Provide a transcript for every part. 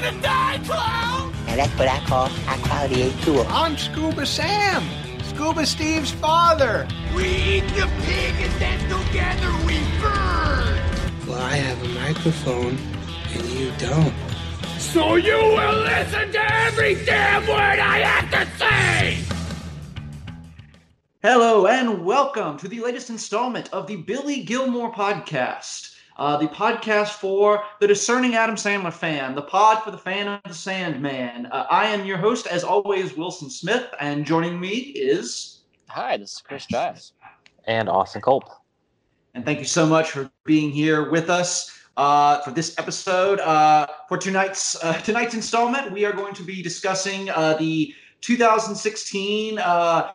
gonna die, clown? Now that's what I call high quality A2. I'm Scuba Sam, Scuba Steve's father. We eat the pig and then together we burn. Well, I have a microphone and you don't. So you will listen to every damn word I have to say! Hello and welcome to the latest installment of the Billy Gilmore podcast, uh, the podcast for the discerning Adam Sandler fan, the pod for the fan of the Sandman. Uh, I am your host, as always, Wilson Smith, and joining me is. Hi, this is Chris Giles. And Austin Culp. And thank you so much for being here with us uh, for this episode. Uh, for tonight's uh, tonight's installment, we are going to be discussing uh, the 2016 uh,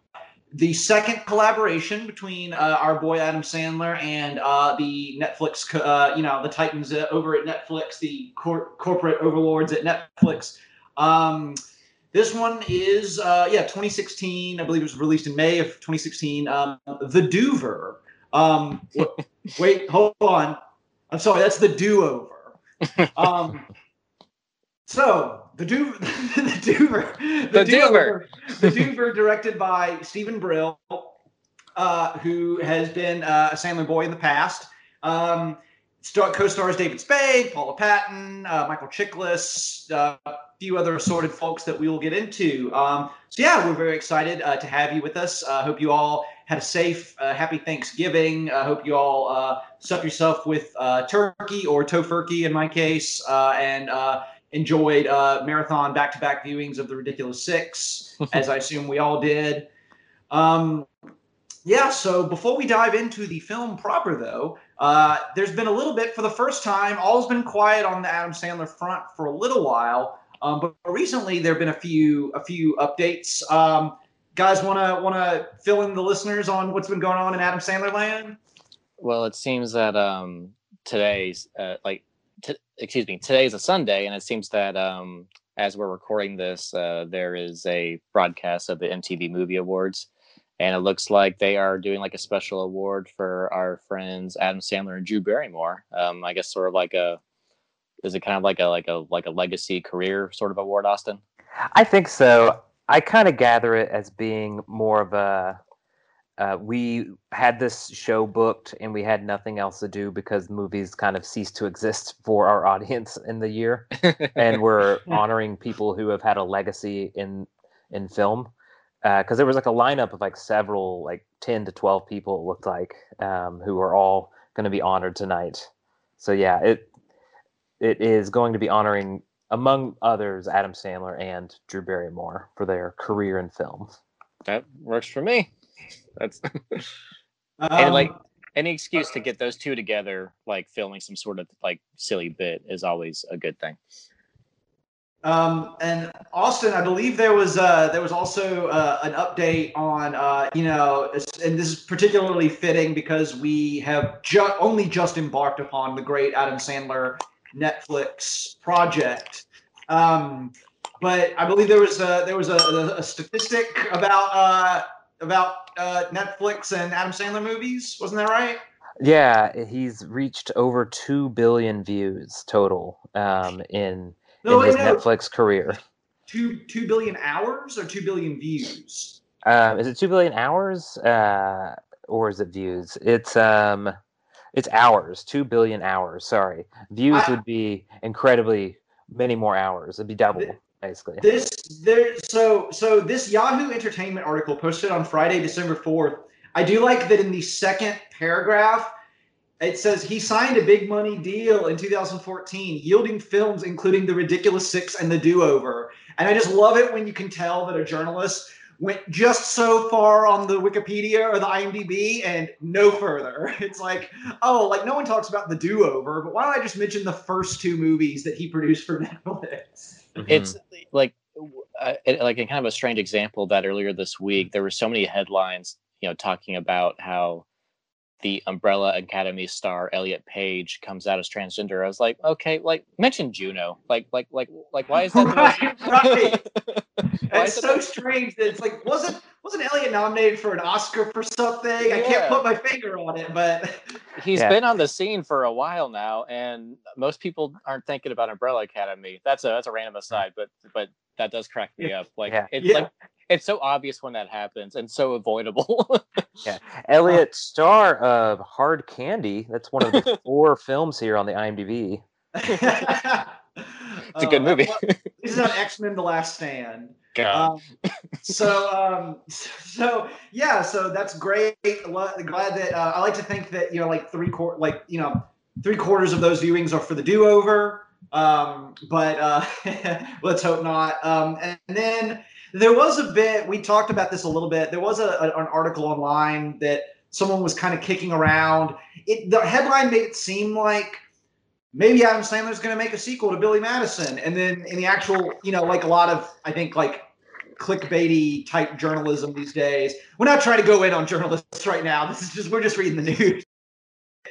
the second collaboration between uh, our boy Adam Sandler and uh, the Netflix, uh, you know, the Titans uh, over at Netflix, the cor- corporate overlords at Netflix. Um, this one is, uh, yeah, 2016. I believe it was released in May of 2016. Um, the Dover. Um, wait, hold on. I'm sorry, that's the Do Over. Um, so the Do the Dover The Dover. the Dover directed by Stephen Brill, uh, who has been uh, a Sandler boy in the past. Um, star- co-stars David Spade, Paula Patton, uh, Michael Chiklis, uh, a few other assorted folks that we will get into. Um, so yeah, we're very excited uh, to have you with us. I hope you all had a safe, uh, happy Thanksgiving. I hope you all uh, stuffed yourself with uh, turkey or tofurkey in my case, uh, and uh, enjoyed uh, marathon back-to-back viewings of The Ridiculous Six, as I assume we all did. Um, yeah, so before we dive into the film proper, though, uh, there's been a little bit for the first time. All's been quiet on the Adam Sandler front for a little while, um, but recently there have been a few a few updates. Um, guys, want to want to fill in the listeners on what's been going on in Adam Sandler land? Well, it seems that um, today's uh, like, excuse me, today is a Sunday, and it seems that um, as we're recording this, uh, there is a broadcast of the MTV Movie Awards, and it looks like they are doing like a special award for our friends Adam Sandler and Drew Barrymore. Um, I guess sort of like a, is it kind of like a like a like a legacy career sort of award, Austin? I think so. I kind of gather it as being more of a. Uh, we had this show booked and we had nothing else to do because movies kind of ceased to exist for our audience in the year, and we're honoring people who have had a legacy in in film. Because there was like a lineup of like several, like ten to twelve people, it looked like, um, who are all going to be honored tonight. So yeah, it it is going to be honoring among others, Adam Sandler and Drew Barrymore for their career in film. That works for me. That's Um, and like any excuse to get those two together, like filming some sort of like silly bit, is always a good thing. Um, and Austin, I believe there was uh, there was also uh, an update on uh, you know, and this is particularly fitting because we have ju- only just embarked upon the great Adam Sandler Netflix project. Um, but I believe there was a, there was a, a, a statistic about uh, about uh, Netflix and Adam Sandler movies. Wasn't that right? Yeah, he's reached over two billion views total um, in No, in his no. Netflix career. Two two billion hours or two billion views. Um, is it two billion hours uh, or is it views? It's um, it's hours. Two billion hours. Sorry, views I- would be incredibly many more hours. It'd be double basically. This there so so this Yahoo Entertainment article posted on Friday, December fourth. I do like that in the second paragraph, it says he signed a big money deal in 2014, yielding films including The Ridiculous Six and The Do Over. And I just love it when you can tell that a journalist went just so far on the Wikipedia or the IMDb and no further. It's like, oh, like no one talks about The Do Over, but why don't I just mention the first two movies that he produced for Netflix? It's like uh, it, like a kind of a strange example that earlier this week there were so many headlines you know talking about how the umbrella academy star elliot page comes out as transgender i was like okay like mention juno like like like like why is that the Right, right. It's so the- strange that it's like wasn't wasn't Elliot nominated for an Oscar for something? I can't put my finger on it, but He's Yeah. been on the scene for a while now, and most people aren't thinking about Umbrella Academy. That's a that's a random aside, but but that does crack me up. Like Yeah. it's Yeah. like it's so obvious when that happens and so avoidable. yeah. Elliot, star of Hard Candy. That's one of the four films here on the IMDb. it's it's a good movie. This is on X Men: The Last Stand. God. Um, so, um, so yeah, so that's great. Glad that uh, I like to think that you know, like three quarter, like you know, three quarters of those viewings are for the do-over. Um, but uh, let's hope not. Um, and then there was a bit we talked about this a little bit. There was a, a- an article online that someone was kind of kicking around. It the headline made it seem like maybe Adam Sandler's going to make a sequel to Billy Madison, and then in the actual, you know, like a lot of I think like clickbaity type journalism these days. We're not trying to go in on journalists right now. This is just we're just reading the news.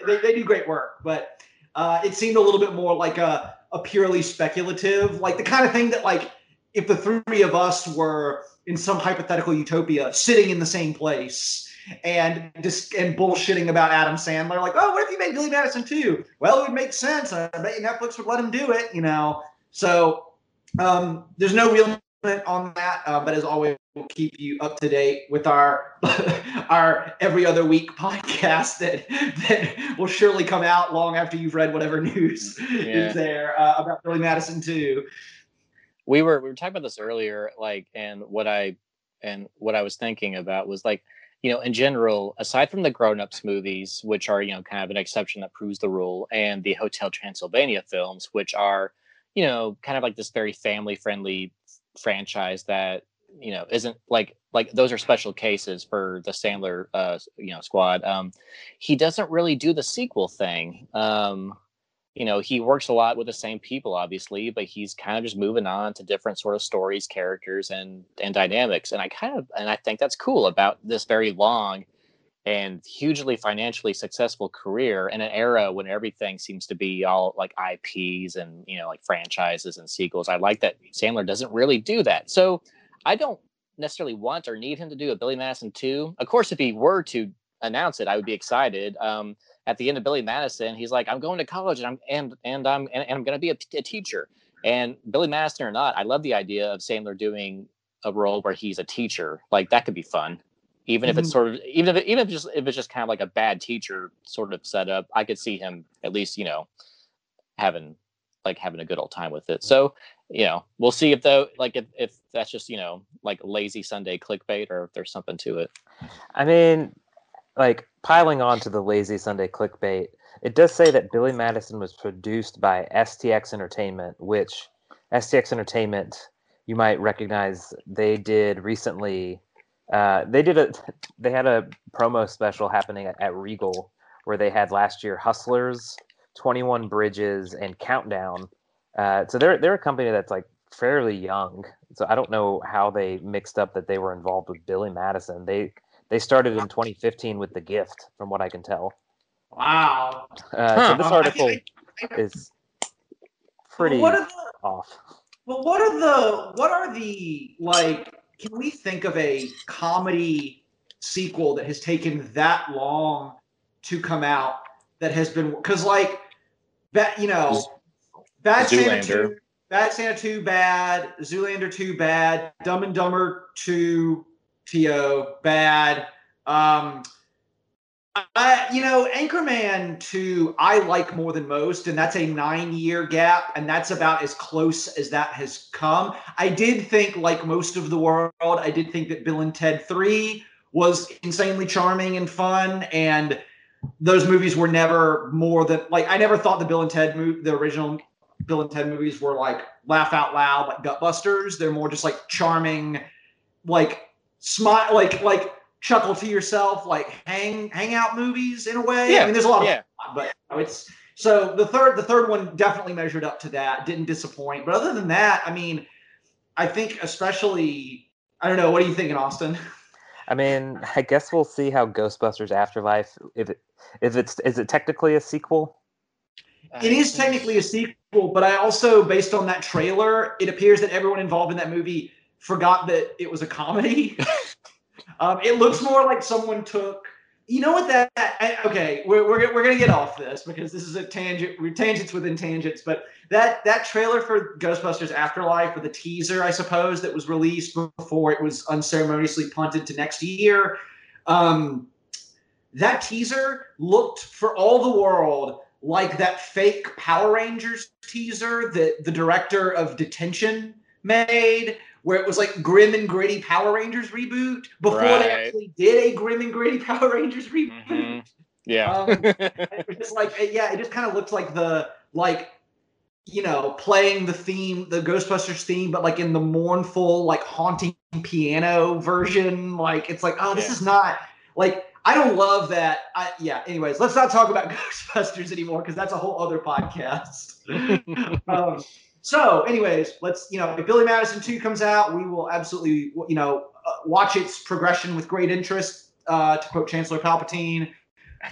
They, they do great work, but uh, it seemed a little bit more like a a purely speculative, like the kind of thing that like if the three of us were in some hypothetical utopia sitting in the same place and just and bullshitting about Adam Sandler, like, oh, what if you made Billy Madison too? Well, it would make sense. I bet you Netflix would let him do it, you know. So um, there's no real on that, uh, but as always, we'll keep you up to date with our our every other week podcast that that will surely come out long after you've read whatever news Yeah. is there uh, about Billy Madison too. We were we were talking about this earlier like and what i and what i was thinking about was like you know in general aside from the grown-ups movies which are you know kind of an exception that proves the rule and the hotel transylvania films which are you know kind of like this very family friendly franchise that you know isn't like like those are special cases for the sandler uh you know squad um he doesn't really do the sequel thing um you know he works a lot with the same people obviously but he's kind of just moving on to different sort of stories characters and and dynamics and i kind of and i think that's cool about this very long and hugely financially successful career in an era when everything seems to be all like ips and you know like franchises and sequels. I like that sandler doesn't really do that. So i don't necessarily want or need him to do a billy madison 2 of course if he were to announce it i would be excited um at the end of Billy Madison, he's like, "I'm going to college and I'm and and I'm and, and I'm going to be a, a teacher." And Billy Madison or not, I love the idea of Sandler doing a role where he's a teacher. Like that could be fun, even if it's sort of even if it, even if just if it's just kind of like a bad teacher sort of setup. I could see him at least you know having like having a good old time with it. So you know, we'll see if though like if, if that's just you know like lazy Sunday clickbait or if there's something to it. I mean, like piling on to the lazy Sunday clickbait, it does say that Billy Madison was produced by STX Entertainment, which STX Entertainment you might recognize. They did recently. Uh, they did a. They had a promo special happening at, at Regal where they had last year Hustlers, Twenty One Bridges, and Countdown. Uh, so they're they're a company that's like fairly young. So I don't know how they mixed up that they were involved with Billy Madison. They they started in 2015 with The Gift, from what I can tell. Wow. Uh, so this article I- I- is pretty What are the off. Well, what are the what are the like? Can we think of a comedy sequel that has taken that long to come out that has been because like that you know Bad Santa Zoolander. two, Bad Santa two bad, Zoolander two bad, Dumb and Dumber two to bad. Um, I, you know, Anchorman 2, I like more than most, and that's a nine year gap, and that's about as close as that has come. I did think, like most of the world, I did think that Bill and Ted 3 was insanely charming and fun, and those movies were never more than like I never thought the Bill and Ted movie, the original Bill and Ted movies were like laugh out loud, like gutbusters. They're more just like charming, like smile, like like chuckle to yourself, like hang hangout movies in a way. yeah. I mean, there's a lot of yeah. fun, but you know, it's so the third the third one definitely measured up to that. Didn't disappoint, but other than that, I mean, I think especially I don't know. What are you thinking, Austin? I mean, I guess we'll see how Ghostbusters Afterlife if it if it's is it technically a sequel? It is technically a sequel, but I also, based on that trailer, it appears that everyone involved in that movie forgot that it was a comedy. Um, it looks more like someone took. You know what that? I, okay, we're, we're, we're gonna get off this because this is a tangent. We're tangents within tangents, but that that trailer for Ghostbusters Afterlife, or the teaser, I suppose, that was released before it was unceremoniously punted to next year. Um, that teaser looked for all the world like that fake Power Rangers teaser that the director of Detention made, where it was like grim and gritty Power Rangers reboot before they actually did a grim and gritty Power Rangers reboot. Mhm. Yeah. Um, it just like yeah, it just kind of looked like the like you know playing the theme, the Ghostbusters theme, but like in the mournful, like haunting piano version. Like it's like oh, this Yeah. is not like I don't love that. I yeah. Anyways, let's not talk about Ghostbusters anymore because that's a whole other podcast. um, so, anyways, let's you know if Billy Madison two comes out, we will absolutely you know uh, watch its progression with great interest. Uh, to quote Chancellor Palpatine,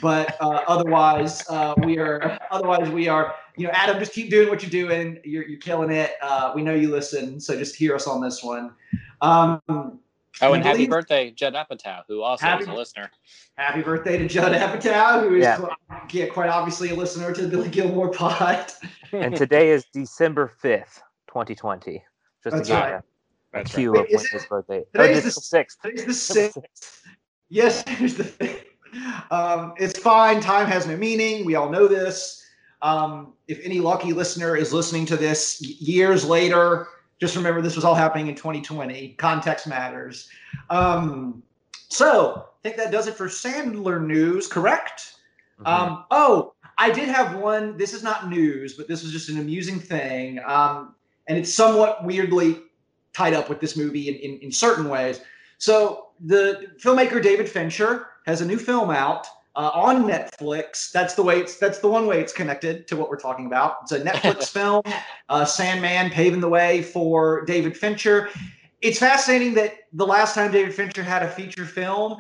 but uh, otherwise uh, we are otherwise we are you know Adam just keep doing what you're doing. You're you're killing it. Uh, we know you listen, so just hear us on this one. Um, Oh, and happy birthday, Judd Apatow, who also Happy- is a listener. Happy birthday to Judd Apatow, who is Yeah. qu- yeah, quite obviously a listener to the Billy Gilmore pod. and today is December fifth, twenty twenty. Just That's to give right. a, a That's cue right. of Wait, when it- his birthday. today's oh, the sixth. Today's the sixth. Yes, here's the thing. Um, it's fine. Time has no meaning. We all know this. Um, if any lucky listener is listening to this years later, just remember this was all happening in 2020. Context matters. Um, so I think that does it for Sandler news, correct? Mhm. Um, oh, I did have one. This is not news, but this was just an amusing thing. Um, and it's somewhat weirdly tied up with this movie in, in, in certain ways. So the filmmaker David Fincher has a new film out uh, on Netflix. That's the way it's that's the one way it's connected to what we're talking about. It's a Netflix film. Uh, Sandman paving the way for David Fincher. It's fascinating that the last time David Fincher had a feature film,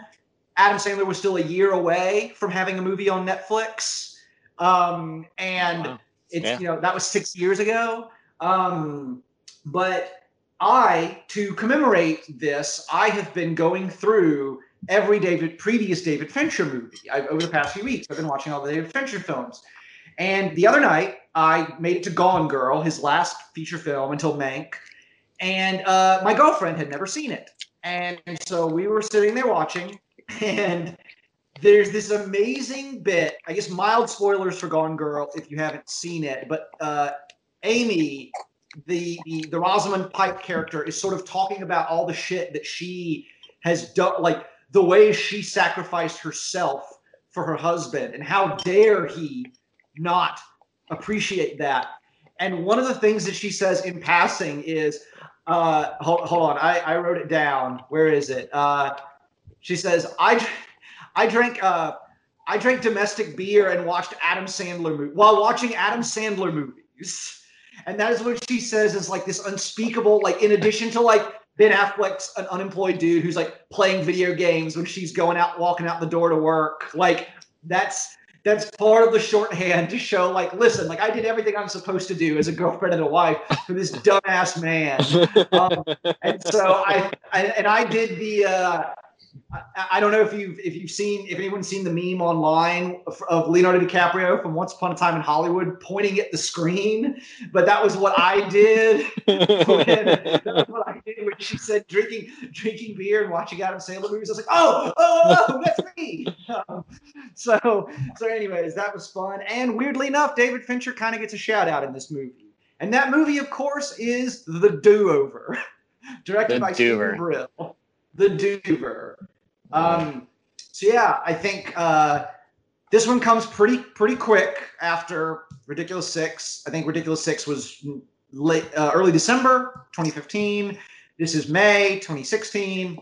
Adam Sandler was still a year away from having a movie on Netflix. Um, and Wow. it's Yeah. you know that was six years ago. Um, but I, to commemorate this, I have been going through every David previous David Fincher movie I, over the past few weeks. I've been watching all the David Fincher films, and the other night I made it to Gone Girl, his last feature film until Mank, and uh, my girlfriend had never seen it, and so we were sitting there watching, and there's this amazing bit. I guess mild spoilers for Gone Girl if you haven't seen it, but uh, Amy, the, the the Rosamund Pike character, is sort of talking about all the shit that she has done, like the way she sacrificed herself for her husband, and how dare he not appreciate that. And one of the things that she says in passing is, uh, hold, hold on, I, I wrote it down. Where is it? Uh, she says, I, I drank, uh, I drank domestic beer and watched Adam Sandler movie while watching Adam Sandler movies. And that is what she says is like this unspeakable, like in addition to like Ben Affleck's an unemployed dude who's like playing video games when she's going out, walking out the door to work. Like that's that's part of the shorthand to show like, listen, like I did everything I'm supposed to do as a girlfriend and a wife for this dumbass man. Um, and so I, I and I did the uh, I, I don't know if you've if you've seen if anyone's seen the meme online of, of Leonardo DiCaprio from Once Upon a Time in Hollywood pointing at the screen, but that was what I did. when, that was what I did when she said drinking drinking beer and watching Adam Sandler movies. I was like, oh, oh, oh that's me. Um, so so anyways, that was fun. And weirdly enough, David Fincher kind of gets a shout out in this movie. And that movie, of course, is The Do Over, directed The by. Stephen Brill. The Dover. Um, so yeah, I think uh, this one comes pretty pretty quick after Ridiculous Six. I think Ridiculous Six was late uh, early December 2015. This is May 2016.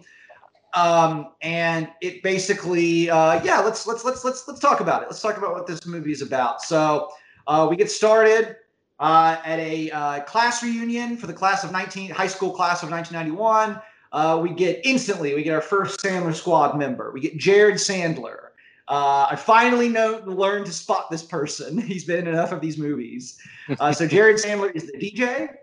Um, and it basically, uh, yeah, let's let's let's let's let's talk about it. Let's talk about what this movie is about. So uh, we get started uh, at a uh, class reunion for the class of 19 high school class of 1991. Uh, we get instantly we get our first Sandler Squad member. We get Jared Sandler. Uh, I finally know learned to spot this person. He's been in enough of these movies. Uh, so Jared Sandler is the DJ.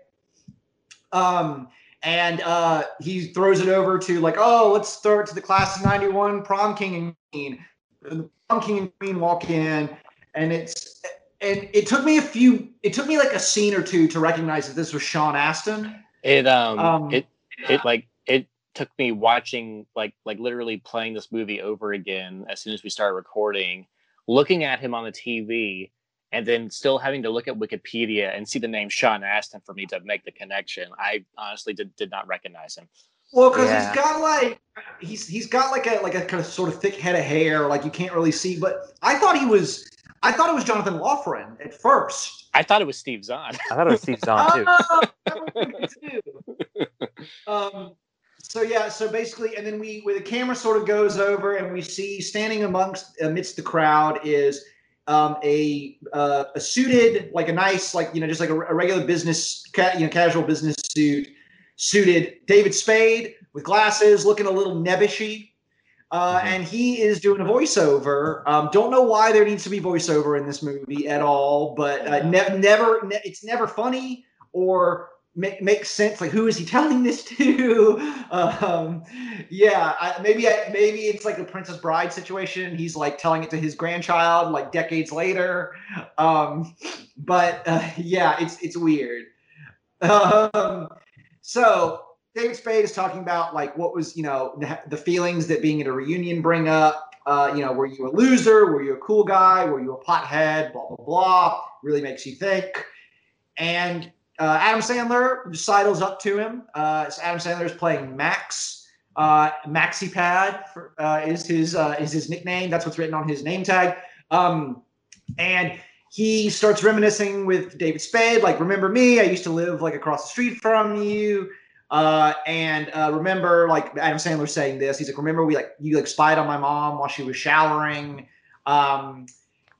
Um, and uh, he throws it over to like, oh, let's throw it to the class of '91 prom king and queen. The prom king and queen walk in, and it's and it took me a few. It took me like a scene or two to recognize that this was Sean Astin. It um, Um, it it like took me watching like like literally playing this movie over again as soon as we started recording, looking at him on the TV, and then still having to look at Wikipedia and see the name Sean Astin for me to make the connection. I honestly did, did not recognize him. Well, because Yeah. he's got like he's he's got like a like a kind of sort of thick head of hair, like you can't really see. But I thought he was, I thought it was Jonathan Loughran at first. I thought it was Steve Zahn. I thought it was Steve Zahn too. That was good too. um, so yeah, so basically, and then we where the camera sort of goes over, and we see standing amongst amidst the crowd is um, a uh, a suited, like a nice, like you know, just like a, a regular business, ca- you know, casual business suit, suited David Spade with glasses, looking a little nebbishy. Uh, Mhm. And he is doing a voiceover. Um, don't know why there needs to be voiceover in this movie at all, but uh, ne- never, ne- it's never funny or ma- makes sense. Like, who is he telling this to? um, yeah, I, maybe, I, maybe it's like a Princess Bride situation. He's like telling it to his grandchild, like decades later. Um, but uh, yeah, it's it's weird. Um, so David Spade is talking about like what was you know the, the feelings that being at a reunion bring up. Uh, you know, were you a loser? Were you a cool guy? Were you a pothead? Blah blah blah. Really makes you think. And uh, Adam Sandler sidles up to him. Uh, so Adam Sandler is playing Max. Uh, Maxi Pad for, uh, is his uh, is his nickname. That's what's written on his name tag. Um, and he starts reminiscing with David Spade, like, remember me? I used to live like across the street from you. Uh, and uh, remember, like Adam Sandler saying this, he's like, remember we like you like spied on my mom while she was showering, um,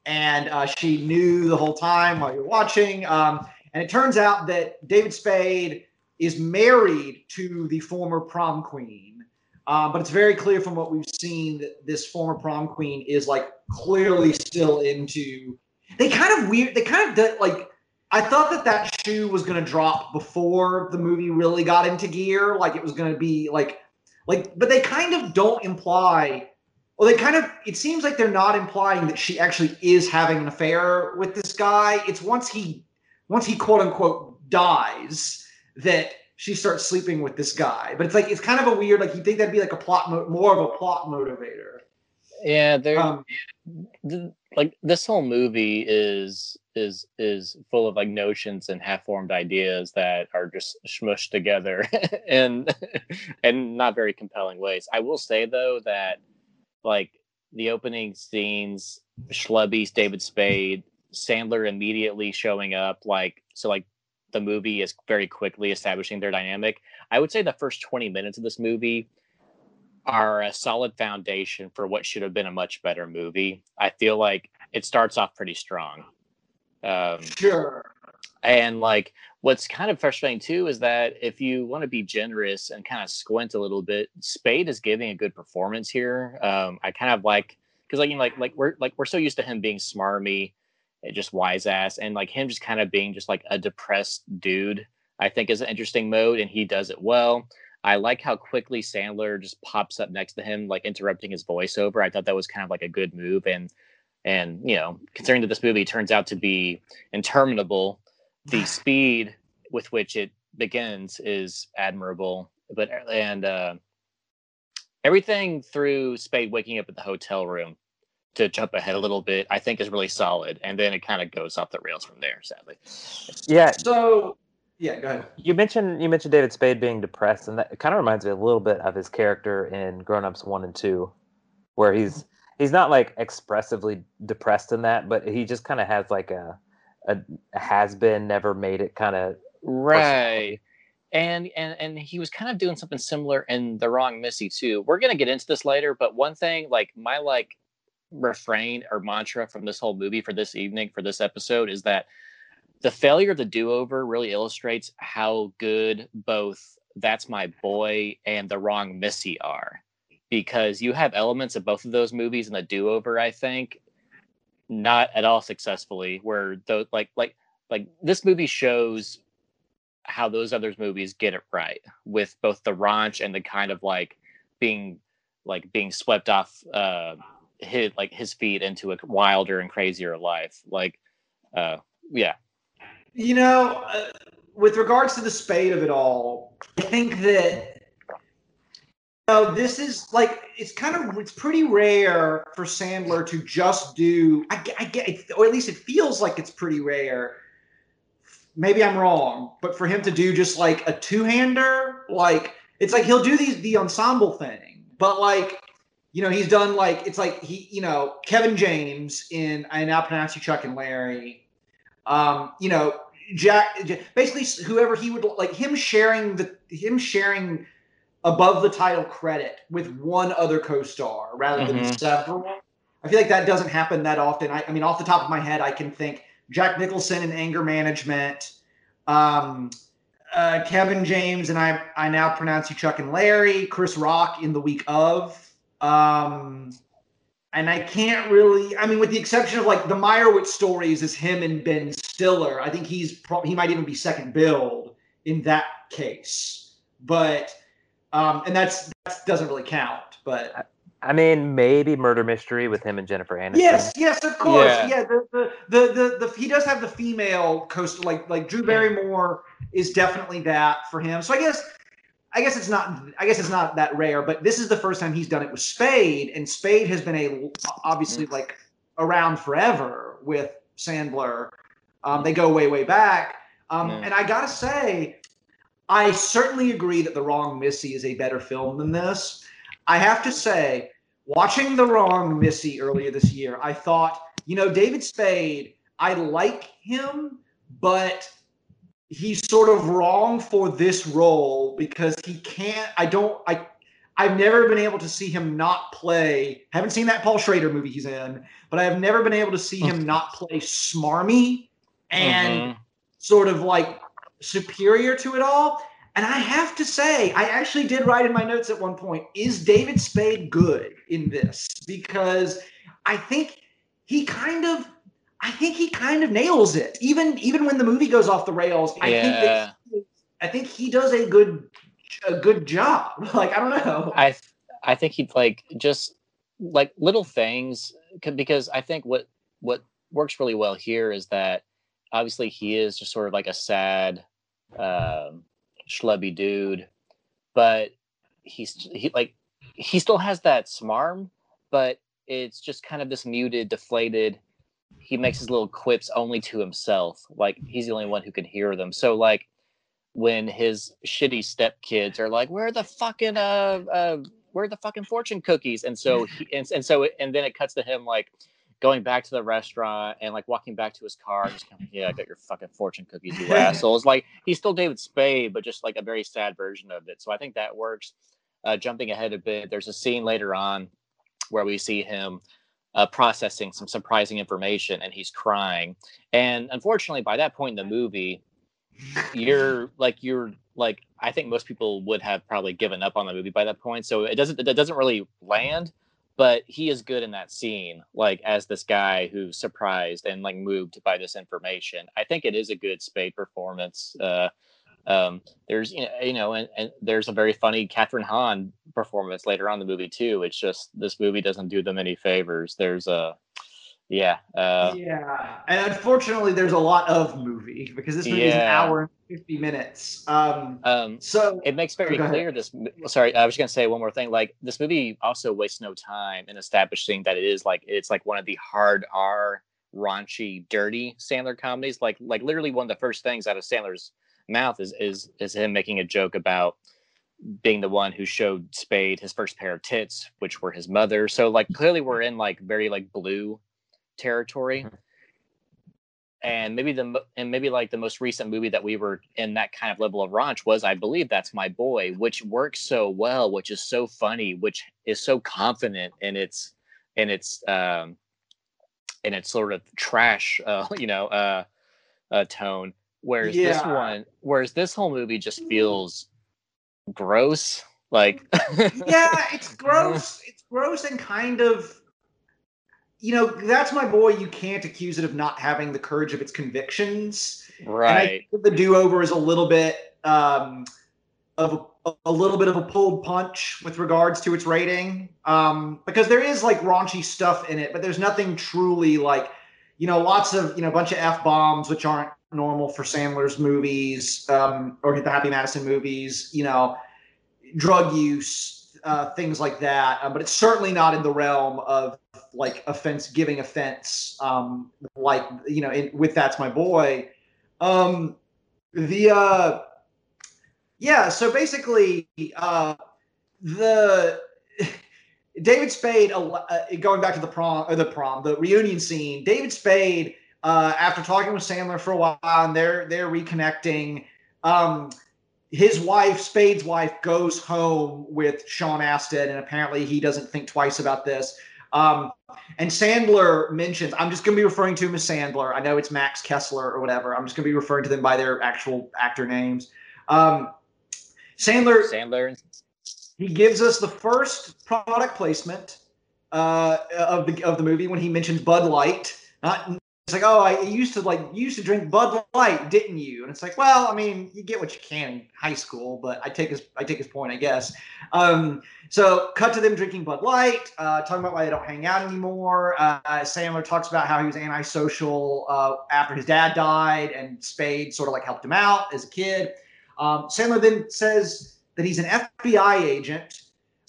and uh, she knew the whole time while you're watching. Um, and it turns out that David Spade is married to the former prom queen. Um, but it's very clear from what we've seen that this former prom queen is like clearly still into. They kind of weird. They kind of did, like. I thought that that shoe was going to drop before the movie really got into gear. Like it was going to be like, like, but they kind of don't imply. Well, they kind of. It seems like they're not implying that she actually is having an affair with this guy. It's once he, once he quote unquote dies that she starts sleeping with this guy. But it's like it's kind of a weird. Like you think that'd be like a plot, mo- more of a plot motivator. Yeah, there. Um, th- like this whole movie is is is full of like notions and half-formed ideas that are just smushed together and and not very compelling ways. I will say though that like the opening scenes, Schlubby's David Spade, Sandler immediately showing up, like so like the movie is very quickly establishing their dynamic. I would say the first 20 minutes of this movie are a solid foundation for what should have been a much better movie. I feel like it starts off pretty strong. Um, sure. and like what's kind of frustrating too is that if you want to be generous and kind of squint a little bit, Spade is giving a good performance here. Um, I kind of like because like you know, like like we're like we're so used to him being smarmy, just wise ass, and like him just kind of being just like a depressed dude. I think is an interesting mode, and he does it well. I like how quickly Sandler just pops up next to him, like interrupting his voiceover. I thought that was kind of like a good move, and and you know, considering that this movie turns out to be interminable, the speed with which it begins is admirable. But and uh, everything through Spade waking up at the hotel room to jump ahead a little bit, I think is really solid, and then it kind of goes off the rails from there. Sadly, Yeah, So yeah, go ahead. you mentioned you mentioned David Spade being depressed, and that kind of reminds me a little bit of his character in Grown Ups One and Two, where he's he's not like expressively depressed in that, but he just kind of has like a a, has been, never made it kind of right. And, and and he was kind of doing something similar in the wrong missy too we're gonna get into this later but one thing like my like refrain or mantra from this whole movie for this evening for this episode is that the failure of the do-over really illustrates how good both that's my boy and the wrong missy are. Because you have elements of both of those movies in the do-over i think not at all successfully where though like like like this movie shows how those other movies get it right with both the raunch and the kind of like being like being swept off uh his like his feet into a wilder and crazier life like uh yeah You know, uh, with regards to the spade of it all, I think that you know, this is like it's kind of it's pretty rare for Sandler to just do. I, I get, or at least it feels like it's pretty rare. Maybe I'm wrong, but for him to do just like a two-hander, like it's like he'll do these the ensemble thing, but like you know he's done like it's like he you know Kevin James in I now pronounce you Chuck and Larry um, you know, Jack, basically whoever he would like him sharing the him sharing above the title credit with one other co-star rather than Mhm. several. I feel like that doesn't happen that often. I, I mean, off the top of my head, I can think Jack Nicholson in Anger Management, um, uh, Kevin James, and I I now pronounce you Chuck and Larry, Chris Rock in the week of. Um, and I can't really. I mean, with the exception of like the Meyerowitz stories, is him and Ben Stiller. I think he's pro- he might even be second billed in that case. But um, and that's that doesn't really count. But I mean, maybe murder mystery with him and Jennifer Aniston. yes, yes, of course, Yeah. yeah. the, the, the the the he does have the female coast like like Drew Barrymore is definitely that for him. So I guess. I guess it's not. I guess it's not that rare, but this is the first time he's done it with Spade, and Spade has been a obviously like around forever with Sandler. Um, they go way, way back. Um, Yeah. And I gotta say, I certainly agree that The Wrong Missy is a better film than this. I have to say, watching The Wrong Missy earlier this year, I thought, you know, David Spade, I like him, but he's sort of wrong for this role because he can't. I don't. I. I've never been able to see him not play. Haven't seen that Paul Schrader movie he's in, but I have never been able to see him not play smarmy and Mhm. sort of like superior to it all. And I have to say, I actually did write in my notes at one point: Is David Spade good in this? Because I think he kind of, I think he kind of nails it. Even even when the movie goes off the rails, I think that he, I think he does a good a good job. Like I don't know. I I think he'd like just like little things because I think what what works really well here is that obviously he is just sort of like a sad um schlubby dude but he's he like he still has that smarm but it's just kind of this muted deflated he makes his little quips only to himself like he's the only one who can hear them so like when his shitty stepkids are like, "Where are the fucking uh, uh where the fucking fortune cookies?" And so he and, and so it, and then it cuts to him like going back to the restaurant and like walking back to his car, just kind of yeah, I got your fucking fortune cookies, you assholes. Like he's still David Spade, but just like a very sad version of it. So I think that works. Uh, jumping ahead a bit, there's a scene later on where we see him uh, processing some surprising information and he's crying. And unfortunately, by that point in the movie, you're like you're like I think most people would have probably given up on the movie by that point. So it doesn't it doesn't really land, but he is good in that scene, like as this guy who's surprised and like moved by this information. I think it is a good Spade performance. Uh, um, there's you know, you know and, and there's a very funny Kathryn Hahn performance later on in the movie too. It's just this movie doesn't do them any favors. There's a yeah, uh, yeah, and unfortunately, there's a lot of movie because this movie is an hour and fifty minutes. Um, um, so it makes very Go ahead. clear this sorry i was going to say one more thing like this movie also wastes no time in establishing that it is like it's like one of the hard r raunchy dirty sandler comedies like like literally one of the first things out of sandler's mouth is is is him making a joke about being the one who showed spade his first pair of tits which were his mother. So like clearly we're in like very like blue territory. And maybe the and maybe like the most recent movie that we were in that kind of level of raunch was i believe that's my boy which works so well which is so funny which is so confident in its in its um in its sort of trash uh you know uh uh tone whereas this one whereas this whole movie just feels gross like yeah, it's gross. It's gross and kind of you know, that's my boy. You can't accuse it of not having the courage of its convictions. Right. the do over is a little bit um, of a, a little bit of a pulled punch with regards to its rating um, because there is like raunchy stuff in it, but there's nothing truly like you know lots of you know a bunch of f bombs which aren't normal for Sandler's movies um, or the Happy Madison movies. You know, drug use, uh, things like that. Uh, but it's certainly not in the realm of like offense giving offense um, like you know in, with that's my boy. Um, the uh, yeah, so basically, uh, the David Spade, uh, going back to the prom or the prom, the reunion scene. David Spade, uh, after talking with Sandler for a while, and they're they're reconnecting. Um, his wife, Spade's wife, goes home with Sean Astin, and apparently he doesn't think twice about this. Um, and Sandler mentions, I'm just going to be referring to him as Sandler. I know it's Max Kessler or whatever. I'm just going to be referring to them by their actual actor names. Um, Sandler, Sandler. he gives us the first product placement uh, of the of the movie when he mentions Bud Light. Not it's like, oh, I used to like you used to drink Bud Light, didn't you? And it's like, well, I mean, you get what you can in high school, but I take his I take his point, I guess. Um, so cut to them drinking Bud Light, uh, talking about why they don't hang out anymore. Uh, Sandler talks about how he was antisocial uh, after his dad died, and Spade sort of like helped him out as a kid. Um, Sandler then says that he's an FBI agent,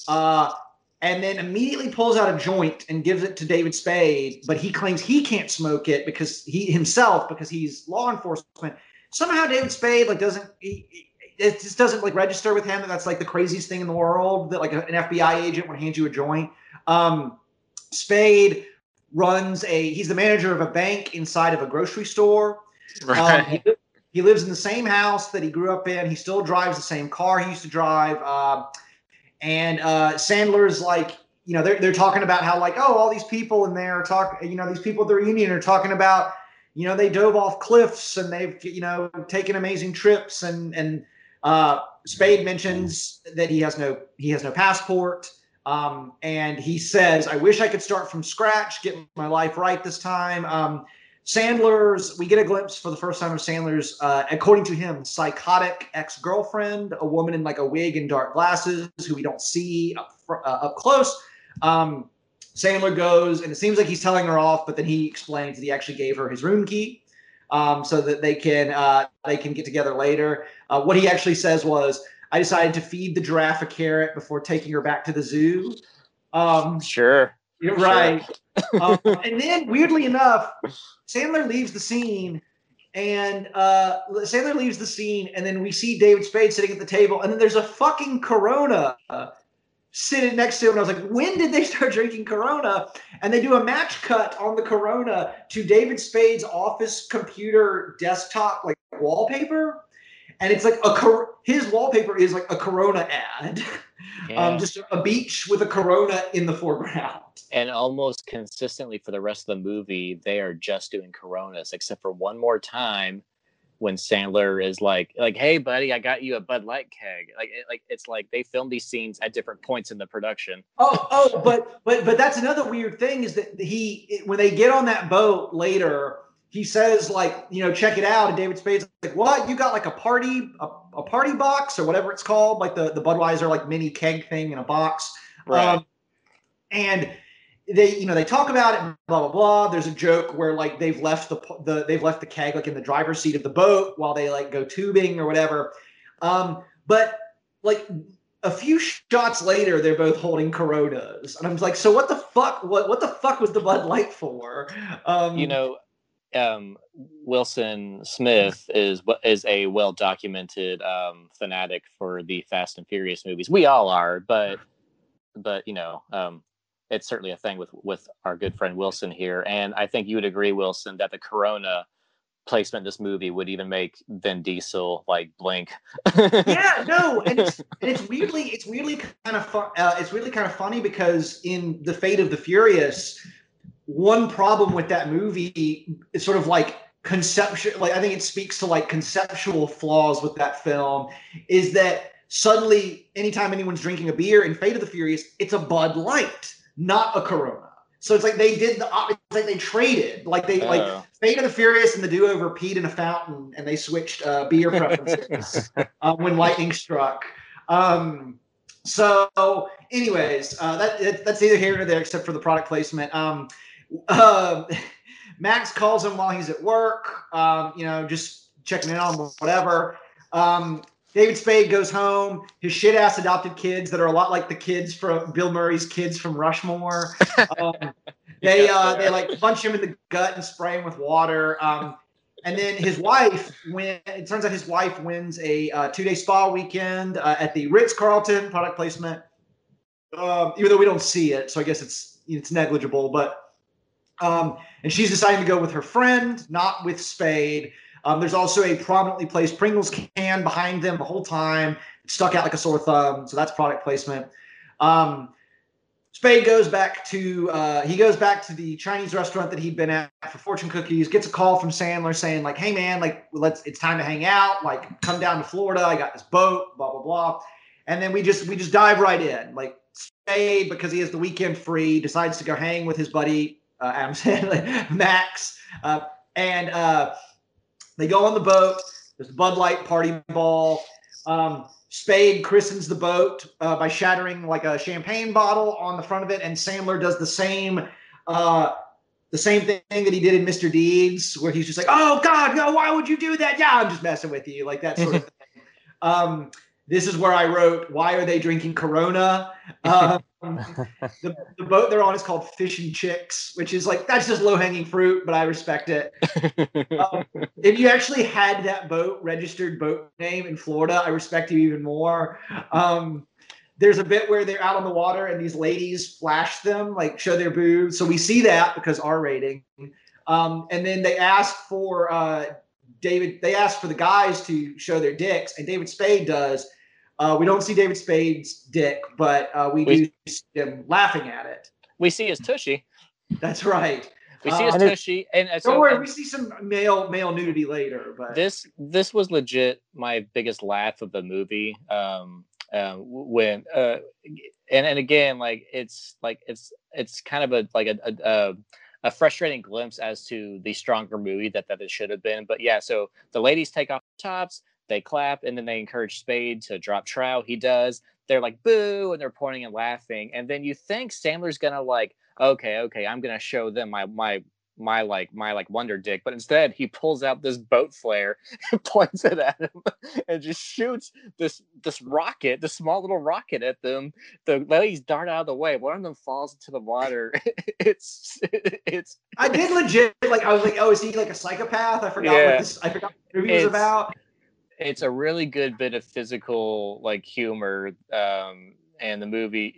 uh, and then immediately pulls out a joint and gives it to David Spade. But he claims he can't smoke it because he himself because he's law enforcement. Somehow David Spade like doesn't he, it just doesn't like register with him that that's like the craziest thing in the world that like an FBI agent would hand you a joint. Um, Spade runs a he's the manager of a bank inside of a grocery store. Um, he, he lives in the same house that he grew up in. He still drives the same car he used to drive. Uh, and uh, Sandler's like, you know, they're, they're talking about how like, oh, all these people in there are talking, you know, these people at the reunion are talking about, you know, they dove off cliffs and they've, you know, taken amazing trips. And and uh, Spade mentions that he has no he has no passport. Um, and he says, I wish I could start from scratch, get my life right this time. Um, Sandler's, we get a glimpse for the first time of Sandler's, uh, according to him, psychotic ex girlfriend, a woman in like a wig and dark glasses who we don't see up, uh, up close. Um, Sandler goes, and it seems like he's telling her off, but then he explains that he actually gave her his room key um, so that they can uh, they can get together later. Uh, what he actually says was, "I decided to feed the giraffe a carrot before taking her back to the zoo." Um, Sure. You're right. um, and then, weirdly enough, Sandler leaves the scene, and uh, Sandler leaves the scene, and then we see David Spade sitting at the table, and then there's a fucking Corona uh, sitting next to him. And I was like, when did they start drinking Corona? And they do a match cut on the Corona to David Spade's office computer desktop like wallpaper. And it's like a Cor- his wallpaper is like a Corona ad, Yeah. um, just a beach with a Corona in the foreground. and almost consistently for the rest of the movie, they are just doing Coronas, except for one more time when Sandler is like, like, "Hey, buddy, I got you a Bud Light keg." Like, it, like it's like they film these scenes at different points in the production. Oh, oh, but but but that's another weird thing is that he when they get on that boat later, he says like you know check it out, and David Spade's like what you got like a party a, a party box or whatever it's called like the the Budweiser like mini keg thing in a box, Um, and they you know they talk about it and blah blah blah. There's a joke where like they've left the the they've left the keg like in the driver's seat of the boat while they like go tubing or whatever. Um, but like a few shots later, they're both holding Coronas, and I'm like, so what the fuck? What what the fuck was the Bud Light for? Um, you know, um, Wilson Smith is is a well documented um, fanatic for the Fast and Furious movies. We all are, but but you know, um, it's certainly a thing with with our good friend Wilson here, and I think you would agree, Wilson, that the Corona placement in this movie would even make Vin Diesel like blink. yeah, no, and it's and it's weirdly it's weirdly kind of fun. Uh, it's really kind of funny because in the Fate of the Furious, one problem with that movie is sort of like conceptual. Like I think it speaks to like conceptual flaws with that film is that suddenly anytime anyone's drinking a beer in Fate of the Furious, it's a Bud Light, not a Corona. So it's like they did the it's like they traded, like they like Oh. Fate of the Furious and the Do Over peed in a fountain, and they switched uh, beer preferences um, when lightning struck. Um, so, anyways, uh, that that's either here or there, except for the product placement. Um, uh, Max calls him while he's at work. Um, you know, just checking in on him, whatever. Um, David Spade goes home. His shit ass adopted kids that are a lot like the kids from Bill Murray's kids from Rushmore. Um, they uh, they like punch him in the gut and spray him with water. Um, and then his wife win. It turns out his wife wins a uh, two day spa weekend uh, at the Ritz Carlton. Product placement. Um, even though we don't see it, so I guess it's it's negligible. But um, and she's deciding to go with her friend, not with Spade. Um, there's also a prominently placed Pringles can behind them the whole time, stuck out like a sore thumb. So that's product placement. Um, Spade goes back to uh, he goes back to the Chinese restaurant that he'd been at for fortune cookies. Gets a call from Sandler saying like, "Hey man, like let's it's time to hang out. Like come down to Florida. I got this boat. Blah blah blah." And then we just we just dive right in. Like Spade because he has the weekend free decides to go hang with his buddy uh, Adam Sandler, Max, uh, and uh, they go on the boat. There's a Bud Light party ball. Um, Spade christens the boat uh, by shattering like a champagne bottle on the front of it, and Sandler does the same, uh, the same thing that he did in Mr. Deeds, where he's just like, "Oh God, no! Why would you do that? Yeah, I'm just messing with you," like that sort of thing. Um, this is where I wrote, "Why are they drinking Corona?" Um, the, the boat they're on is called Fish and Chicks, which is like that's just low hanging fruit, but I respect it. Um, if you actually had that boat registered boat name in Florida, I respect you even more. Um, there's a bit where they're out on the water and these ladies flash them, like show their boobs. So we see that because R rating. Um, and then they ask for uh, David. They ask for the guys to show their dicks, and David Spade does. Uh, we don't see David Spade's dick, but uh, we, We- do see him laughing at it. we see his tushy. That's right. We see his Uh, tushy, and uh, Don't so worry, and we see some male male nudity later, but this this was legit my biggest laugh of the movie. Um, um, when uh, and and again, like it's like it's it's kind of a like a, a, a a frustrating glimpse as to the stronger movie that that it should have been. But yeah, so the ladies take off the tops, they clap, and then they encourage Spade to drop trow. He does. They're like boo, and they're pointing and laughing. And then you think Sandler's gonna like, okay, okay, I'm gonna show them my my my like my like wonder dick, but instead he pulls out this boat flare and points it at him and just shoots this this rocket, this small little rocket at them. The ladies dart out of the way. One of them falls into the water. it's it's I did legit like I was like, oh, is he like a psychopath? I forgot Yeah. what this I forgot what the movie was about. it's a really good bit of physical like humor um and the movie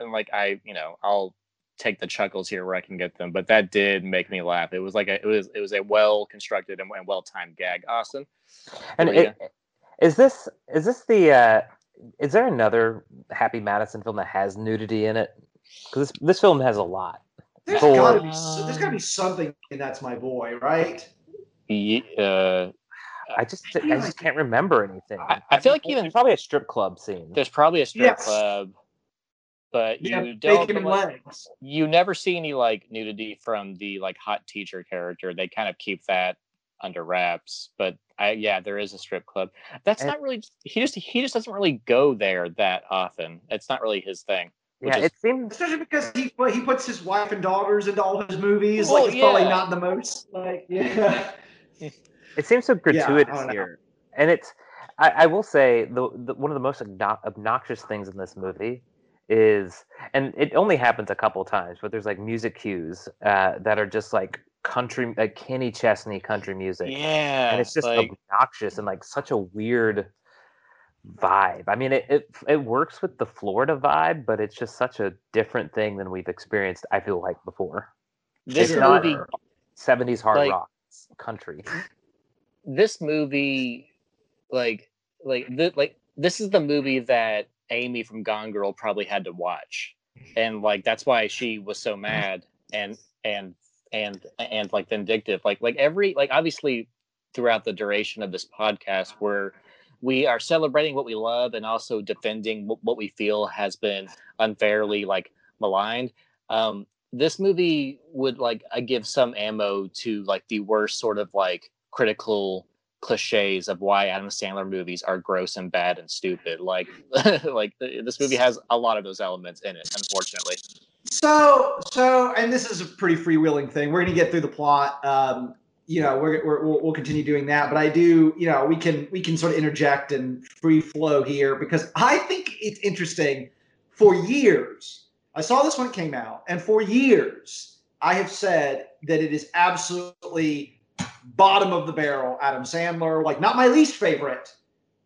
and like i you know i'll take the chuckles here where i can get them but that did make me laugh it was like a, it was it was a well constructed and, and well timed gag austin And What it, is this is this the uh, is there another Happy Madison film that has nudity in it? Because this, this film has a lot. There's Thor. gotta be so- there's gotta be something in that's my boy, right? Ye- uh, I just I feel just like- can't remember anything. I, I feel like even There's probably a strip club scene. there's probably a strip Yes. club but Yeah, you don't bacon like, legs. you never see any like nudity from the like hot teacher character they kind of keep that under wraps but i yeah there is a strip club that's And- not really he just he just doesn't really go there that often it's not really his thing yeah, is- it seems Especially because he put, he puts his wife and daughters into all his movies. Well, like it's probably not the most like yeah. it seems so gratuitous don't know. here, and it's. I, I will say the, the one of the most obnoxious things in this movie is, and it only happens a couple times, but there's like music cues uh, that are just like country, like Kenny Chesney country music, yeah and it's just like, obnoxious and like such a weird vibe. I mean, it, it it works with the Florida vibe, but it's just such a different thing than we've experienced. I feel like before this it's not- movie '70s hard Like- rock country. this movie like like th- like this is the movie that amy from gone girl probably had to watch. And like that's why she was so mad and and and and like vindictive. Like like every like obviously throughout the duration of this podcast where we are celebrating what we love and also defending what, what we feel has been unfairly like maligned. Um this movie would like I give some ammo to like the worst sort of like critical cliches of why Adam Sandler movies are gross and bad and stupid. Like like this movie has a lot of those elements in it, unfortunately. So, so, and this is a pretty freewheeling thing. We're going to get through the plot. Um, you know, we're, we're we'll, we'll continue doing that. But I do, you know, we can we can sort of interject and free flow here because I think it's interesting. For years, I saw this when it came out, and for years, I have said that it is absolutely bottom of the barrel. Adam Sandler, like not my least favorite,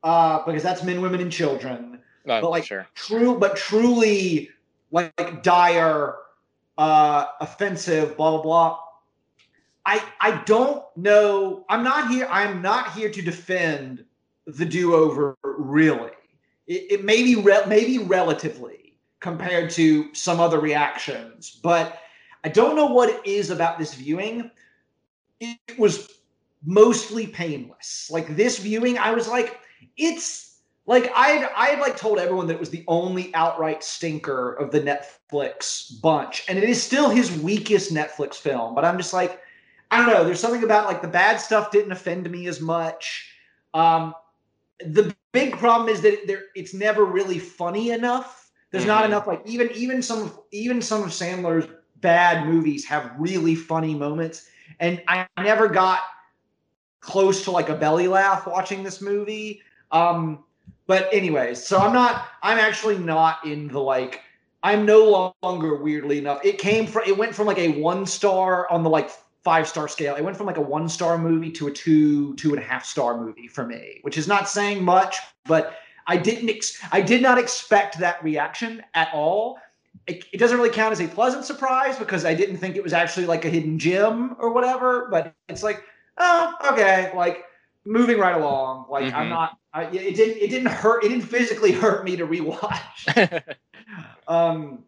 uh, because that's Men, Women, and Children. Oh, but like sure. true, but truly like dire, uh, offensive, blah blah blah. I I don't know. I'm not here. I'm not here to defend the do-over. Really, it, it may be re- maybe relatively compared to some other reactions, but I don't know what it is about this viewing. It was mostly painless. Like this viewing, I was like, it's like I I had like told everyone that it was the only outright stinker of the Netflix bunch, and it is still his weakest Netflix film. But I'm just like, I don't know. There's something about like the bad stuff didn't offend me as much. Um, the big problem is that there it's never really funny enough. There's not Mhm. enough like even even some of even some of Sandler's bad movies have really funny moments, and I never got close to like a belly laugh watching this movie. Um, but anyways, so I'm not. I'm actually not in the like. I'm no longer weirdly enough. It came from. It went from like a one star on the like five star scale. It went from like a one star movie to a two two and a half star movie for me, which is not saying much. But I didn't. Ex- I did not expect that reaction at all. It, it doesn't really count as a pleasant surprise because I didn't think it was actually like a hidden gem or whatever. But it's like, oh, okay, like moving right along. Like I'm Mhm. not. I, it didn't. It didn't hurt. It didn't physically hurt me to rewatch. um,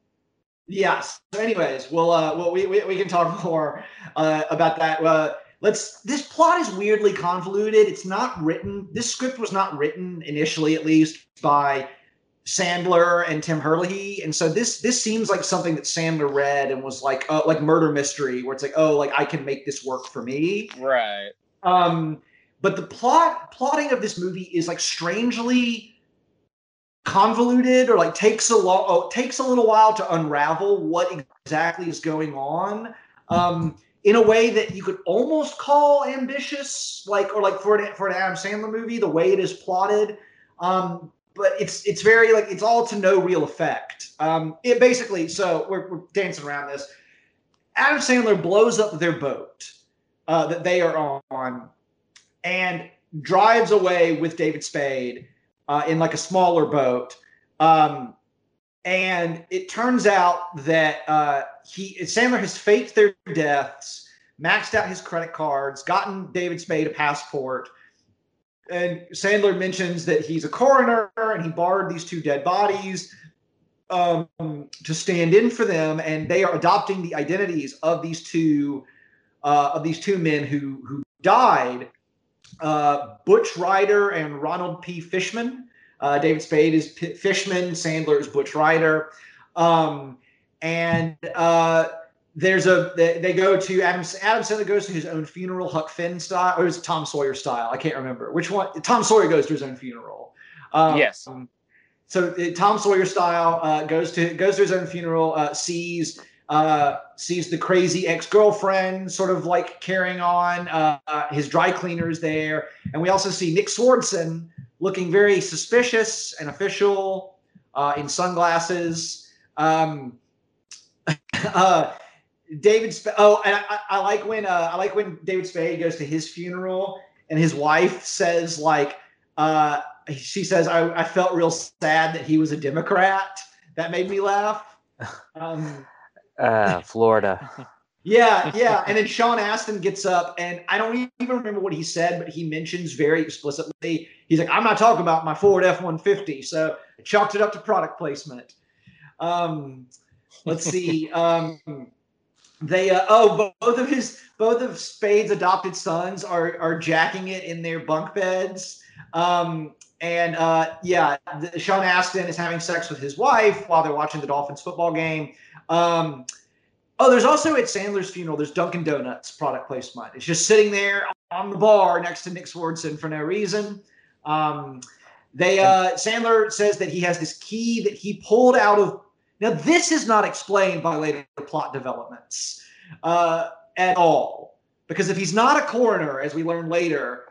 yes. So, anyways, we'll uh, well, we, we we can talk more uh, about that. Uh, let's. This plot is weirdly convoluted. It's not written. This script was not written initially, at least by Sandler and Tim Herlihy, and so this this seems like something that Sandler read and was like, oh, like murder mystery, where it's like, oh, like I can make this work for me. right. Um, but the plot plotting of this movie is like strangely convoluted or like takes a long oh, takes a little while to unravel what exactly is going on um in a way that you could almost call ambitious like or like for an for an Adam Sandler movie the way it is plotted um but it's it's very like it's all to no real effect um it basically so we're, we're dancing around this Adam Sandler blows up their boat uh, that they are on and drives away with David Spade uh, in like a smaller boat. Um, and it turns out that uh, he Sandler has faked their deaths, maxed out his credit cards, gotten David Spade a passport. And Sandler mentions that he's a coroner and he borrowed these two dead bodies um, to stand in for them, and they are adopting the identities of these two uh, of these two men who who died. Uh, Butch Ryder and Ronald P. Fishman. Uh, David Spade is P- Fishman. Sandler is Butch Ryder. Um, and uh, there's a they, they go to Adam Adam Sandler goes to his own funeral, Huck Finn style, or is it Tom Sawyer style? I can't remember which one. Tom Sawyer goes to his own funeral. Um, Yes. So uh, Tom Sawyer style uh, goes to goes to his own funeral, uh, sees uh, sees the crazy ex girlfriend sort of like carrying on. Uh, uh, his dry cleaners there, and we also see Nick Swardson looking very suspicious and official uh, in sunglasses. Um, uh, David. Sp- oh, and I, I like when uh, I like when David Spade goes to his funeral, and his wife says like. Uh, she says, I, I felt real sad that he was a Democrat. That made me laugh. Um, Uh, Florida. yeah, yeah. And then Sean Astin gets up, and I don't even remember what he said, but he mentions very explicitly, he's like, I'm not talking about my Ford F 150. So I chalked it up to product placement. Um, let's see. Um, they uh, oh both of his both of Spade's adopted sons are are jacking it in their bunk beds. Um, and uh, yeah, the, Sean Astin is having sex with his wife while they're watching the Dolphins football game. Um, Oh, there's also at Sandler's funeral. There's Dunkin' Donuts product placement. It's just sitting there on the bar next to Nick Swardson for no reason. Um, they uh, Sandler says that he has this key that he pulled out of. Now, this is not explained by later plot developments uh, at all, because if he's not a coroner, as we learn later,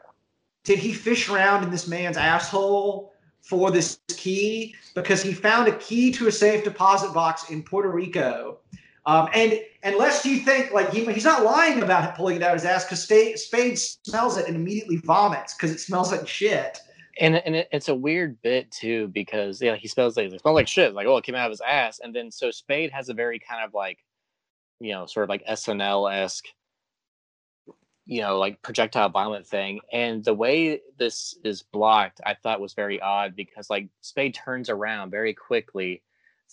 did he fish around in this man's asshole for this key? Because he found a key to a safe deposit box in Puerto Rico. Um, and unless you think like he, he's not lying about pulling it out his ass, because Spade smells it and immediately vomits because it smells like shit. And and it, it's a weird bit too because yeah he smells like it smells like shit like oh it came out of his ass and then so Spade has a very kind of like you know sort of like SNL esque you know like projectile vomit thing and the way this is blocked I thought was very odd because like Spade turns around very quickly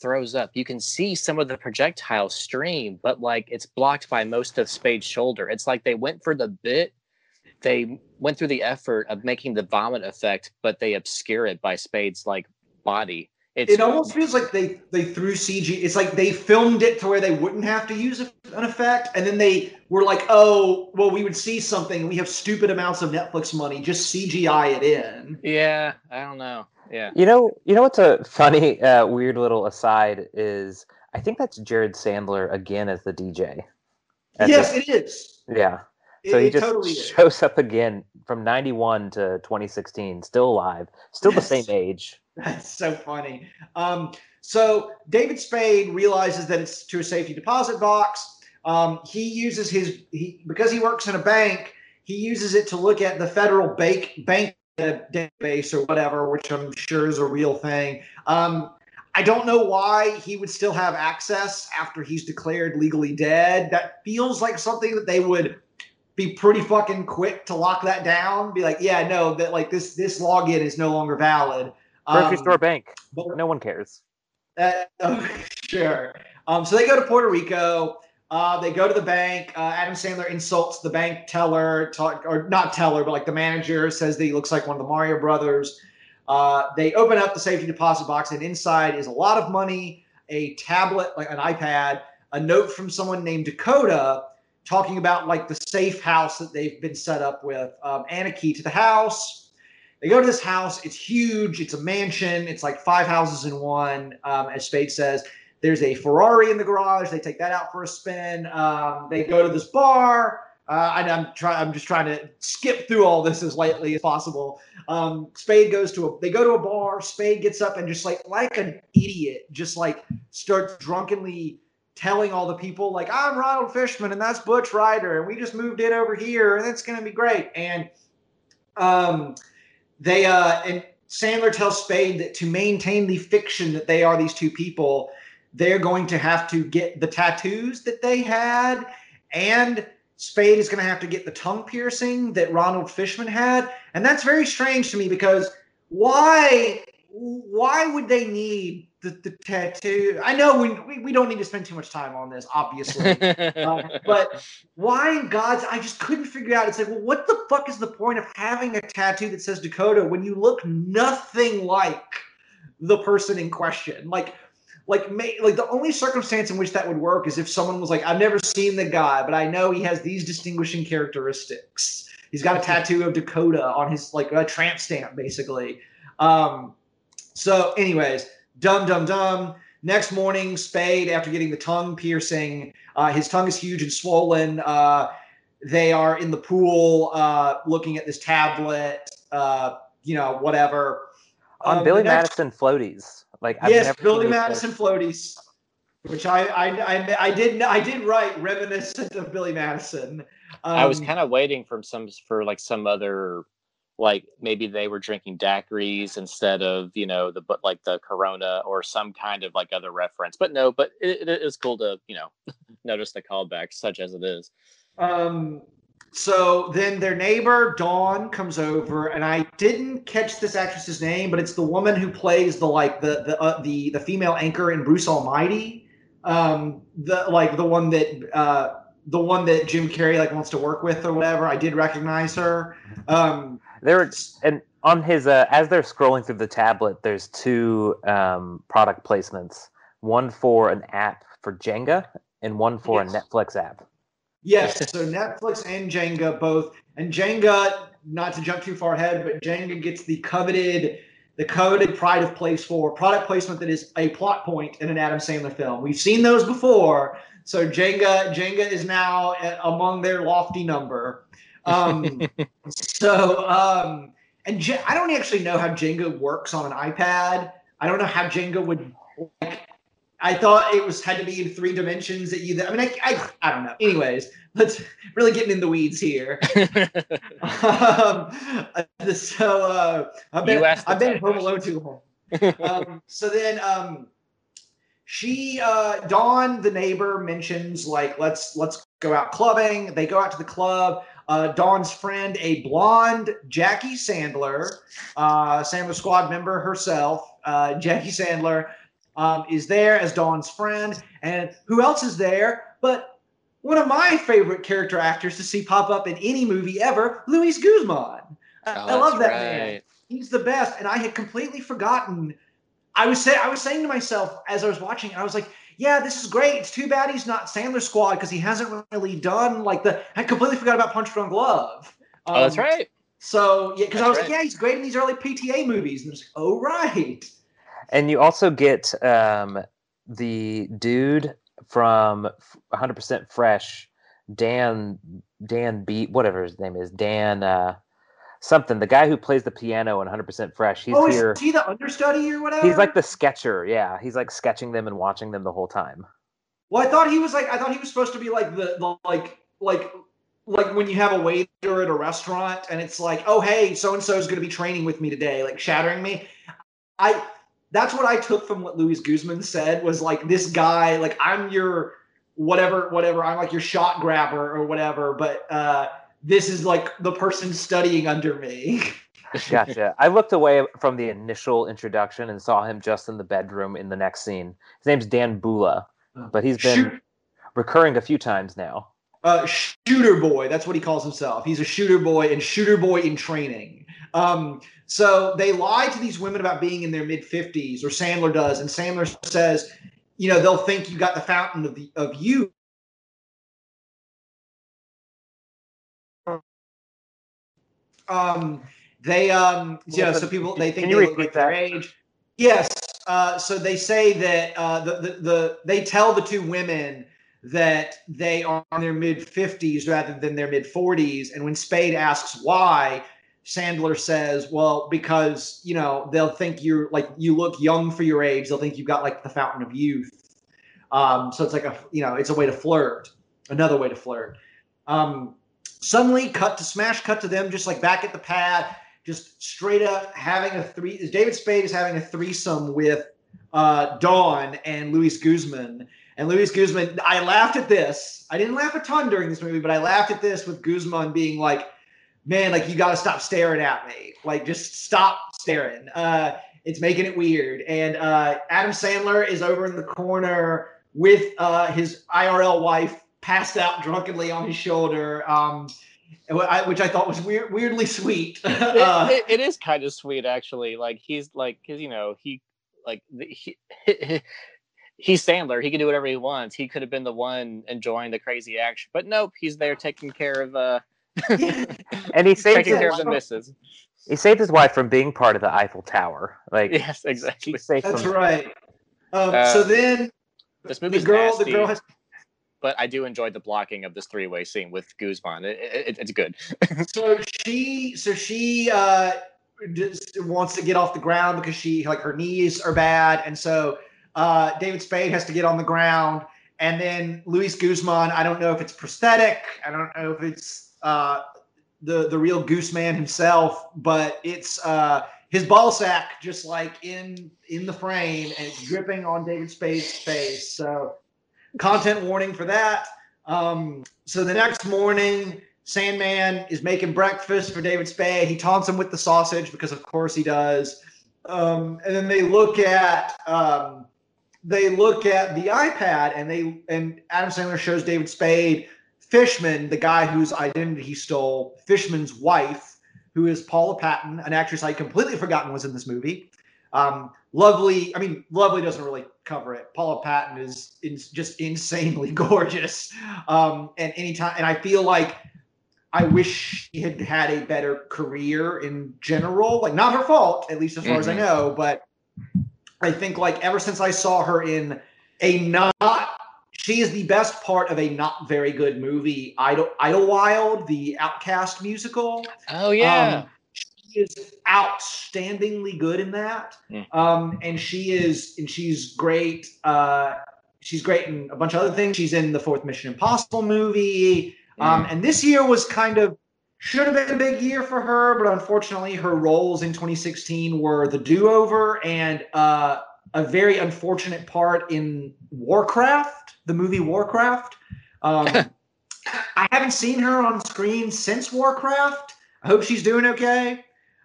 throws up. You can see some of the projectile stream but like it's blocked by most of Spade's shoulder. It's like they went for the bit they went through the effort of making the vomit effect, but they obscure it by Spade's like body. It's, it almost feels like they they threw CG. It's like they filmed it to where they wouldn't have to use an effect, and then they were like, "Oh, well, we would see something. We have stupid amounts of Netflix money. Just CGI it in." Yeah, I don't know. Yeah, you know, you know what's a funny, uh, weird little aside is I think that's Jared Sandler again as the DJ. Yes, the, it is. Yeah, so he just totally shows up again from 91 to 2016 still alive still the same age. That's so funny. Um, so david spade realizes that it's to a safety deposit box. Um, he uses his he because he works in a bank he uses it to look at the federal bank bank database or whatever which i'm sure is a real thing. Um, I don't know why he would still have access after he's declared legally dead. That feels like something that they would be pretty fucking quick to lock that down. Be like, yeah, no, that like this this login is no longer valid. Grocery um, store bank. But, no one cares. Uh, oh, sure. Um, so they go to Puerto Rico. Uh, they go to the bank. Uh, Adam Sandler insults the bank teller, talk, or not teller, but like the manager says that he looks like one of the Mario brothers. Uh, they open up the safety deposit box, and inside is a lot of money, a tablet, like an iPad, a note from someone named Dakota, talking about like the safe house that they've been set up with um, and a key to the house. They go to this house. It's huge. It's a mansion. It's like five houses in one, um, as Spade says. There's a Ferrari in the garage. They take that out for a spin. Um, they go to this bar. Uh, and I'm trying. I'm just trying to skip through all this as lightly as possible. Um, Spade goes to a. They go to a bar. Spade gets up and just like like an idiot, just like starts drunkenly telling all the people like I'm Ronald Fishman and that's Butch Ryder and we just moved in over here and it's going to be great. And um they uh and Sandler tells Spade that to maintain the fiction that they are these two people they're going to have to get the tattoos that they had and Spade is going to have to get the tongue piercing that Ronald Fishman had. And that's very strange to me because why why would they need the, the tattoo. I know we, we, we don't need to spend too much time on this, obviously. uh, but why in God's I just couldn't figure out. It's like, well, what the fuck is the point of having a tattoo that says Dakota when you look nothing like the person in question? Like, like, may, like the only circumstance in which that would work is if someone was like, I've never seen the guy, but I know he has these distinguishing characteristics. He's got a tattoo of Dakota on his like a tramp stamp, basically. Um, so, anyways, Dum dum dum. Next morning, Spade, after getting the tongue piercing, uh, his tongue is huge and swollen. Uh, they are in the pool uh, looking at this tablet, uh, you know, whatever. On um, Billy next, Madison floaties. Like I've yes, Billy Madison floaties, which I, I I I did I did write reminiscent of Billy Madison. Um, I was um, kind of waiting for some for like some other like maybe they were drinking daiquiris instead of you know the but like the corona or some kind of like other reference but no but it, it is cool to you know notice the callback such as it is um so then their neighbor dawn comes over and i didn't catch this actress's name but it's the woman who plays the like the the uh, the, the female anchor in bruce almighty um the like the one that uh the one that Jim Carrey like wants to work with or whatever. I did recognize her. Um, there and on his uh, as they're scrolling through the tablet, there's two um, product placements. One for an app for Jenga, and one for Yes. a Netflix app. Yes, so Netflix and Jenga both, and Jenga, not to jump too far ahead, but Jenga gets the coveted, the coveted pride of place for product placement that is a plot point in an Adam Sandler film. We've seen those before, so Jenga, Jenga is now uh, among their lofty number. Um, so, um, and J- I don't actually know how Jenga works on an iPad. I don't know how Jenga would. Like, I thought it was had to be in three dimensions that you. I mean, I, I, I don't know. Anyways, let's really getting in the weeds here. um, uh, so uh, I've been You asked the I've been home alone too long. Um, so then um, she uh, Dawn, the neighbor, mentions like let's let's go out clubbing. They go out to the club. Uh, Dawn's friend, a blonde Jackie Sandler, uh, Sandler Squad member herself, uh, Jackie Sandler, um, is there as Dawn's friend. And who else is there but one of my favorite character actors to see pop up in any movie ever, Luis Guzman. I, I Oh, love that man. He's the best, and I had completely forgotten. I was say I was saying to myself as I was watching, I was like, "Yeah, this is great. It's too bad he's not Sandler Squad because he hasn't really done like the." I completely forgot about Punch Drunk Love. Oh, that's Um, right. So yeah, because I was like, "Yeah, he's great in these early PTA movies," and I was like, "Oh right." And you also get um, the dude from 100% Fresh, Dan Dan B, whatever his name is, Dan uh, something. The guy who plays the piano in 100% Fresh. He's oh, here. is he the understudy or whatever? He's like the sketcher. Yeah, he's like sketching them and watching them the whole time. Well, I thought he was like I thought he was supposed to be like the, the like like like when you have a waiter at a restaurant and it's like, oh hey, so and so is going to be training with me today, like shattering me. I that's what I took from what Luis Guzman said was like this guy, like I'm your whatever whatever, I'm like your shot grabber or whatever, but uh this is like the person studying under me. Gotcha. I looked away from the initial introduction and saw him just in the bedroom in the next scene. His name's Dan Bula, but he's been Shoot, recurring a few times now. uh, shooter boy. That's what he calls himself. He's a shooter boy and shooter boy in training. Um, so they lie to these women about being in their mid 50s, or Sandler does, and Sandler says, you know, they'll think you got the fountain of the of youth. Um, they um, you know, so people they think Can they look like their age. Yes. Uh, so they say that uh, the, the the they tell the two women that they are in their mid 50s rather than their mid 40s. And when Spade asks why, Sandler says, "Well, because you know they'll think you're like you look young for your age. They'll think you've got like the fountain of youth. Um, so it's like a you know it's a way to flirt, another way to flirt. Um, suddenly, cut to smash, cut to them just like back at the pad, just straight up having a three. David Spade is having a threesome with uh, Dawn and Luis Guzman. And Luis Guzman, I laughed at this. I didn't laugh a ton during this movie, but I laughed at this with Guzman being like, man, like you got to stop staring at me. Like just stop staring. Uh, it's making it weird. And uh, Adam Sandler is over in the corner with uh, his IRL wife passed out drunkenly on his shoulder, um, and wh- I- which I thought was weird, weirdly sweet. Uh, it, it is kind of sweet actually like he's like because you know he like the- he, he's sandler he can do whatever he wants he could have been the one enjoying the crazy action but nope he's there taking care of uh And he saved taking care his, of the misses he saved his wife from being part of the Eiffel Tower. Like yes exactly That's from right. Um, Uh, so then this the girl, nasty, the girl has but i do enjoy the blocking of this three-way scene with guzman. It, it, it's good. So she so she uh just wants to get off the ground because she like her knees are bad. And so uh david spade has to get on the ground. And then luis guzman i don't know if it's prosthetic. I don't know if it's uh the the real Guzman himself but it's uh his ball sack just like in in the frame and it's dripping on david spade's face. So content warning for that um so the next morning Sandman is making breakfast for David Spade. He taunts him with the sausage because, of course, he does. Um, and then they look at um, they look at the iPad, and they and Adam Sandler shows David Spade Fishman, the guy whose identity he stole, Fishman's wife, who is Paula Patton, an actress I'd completely forgotten was in this movie. Um, lovely. I mean, lovely doesn't really cover it. Paula Patton is, is just insanely gorgeous. Um, and anytime, and I feel like I wish she had had a better career in general. Like, not her fault, at least as far as I Mhm. know. But I think like ever since I saw her in a not, she is the best part of a not very good movie, Idle Idlewild, the OutKast musical. Oh yeah. Um, is outstandingly good in that. Mm. Um, and she is, and she's great. Uh, she's great in a bunch of other things. She's in the fourth Mission Impossible movie. Um, and this year was kind of should have been a big year for her, but unfortunately, her roles in 2016 were the do-over and uh, a very unfortunate part in Warcraft, the movie Warcraft. Um, I haven't seen her on screen since Warcraft. I hope she's doing okay.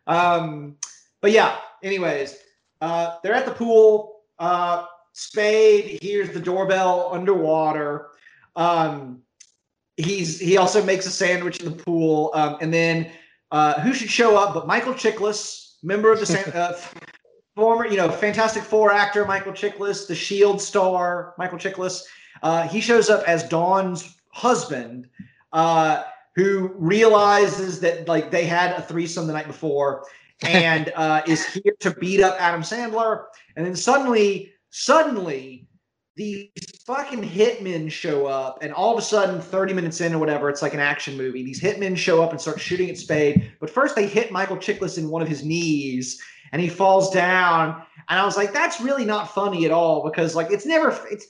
Um, but yeah, anyways, uh, they're at the pool. Uh, Spade hears the doorbell underwater. Um, he's he also makes a sandwich in the pool, um, and then uh, who should show up but Michael Chiklis, member of the uh, former you know Fantastic Four actor Michael Chiklis, the Shield star Michael Chiklis. Uh, he shows up as Dawn's husband, uh, who realizes that like they had a threesome the night before, and uh, is here to beat up Adam Sandler. And then suddenly, suddenly, these fucking hitmen show up, and all of a sudden, 30 minutes in or whatever, it's like an action movie. These hitmen show up and start shooting at Spade. But first, they hit Michael Chiklis in one of his knees, and he falls down. And I was like, that's really not funny at all because like it's never it's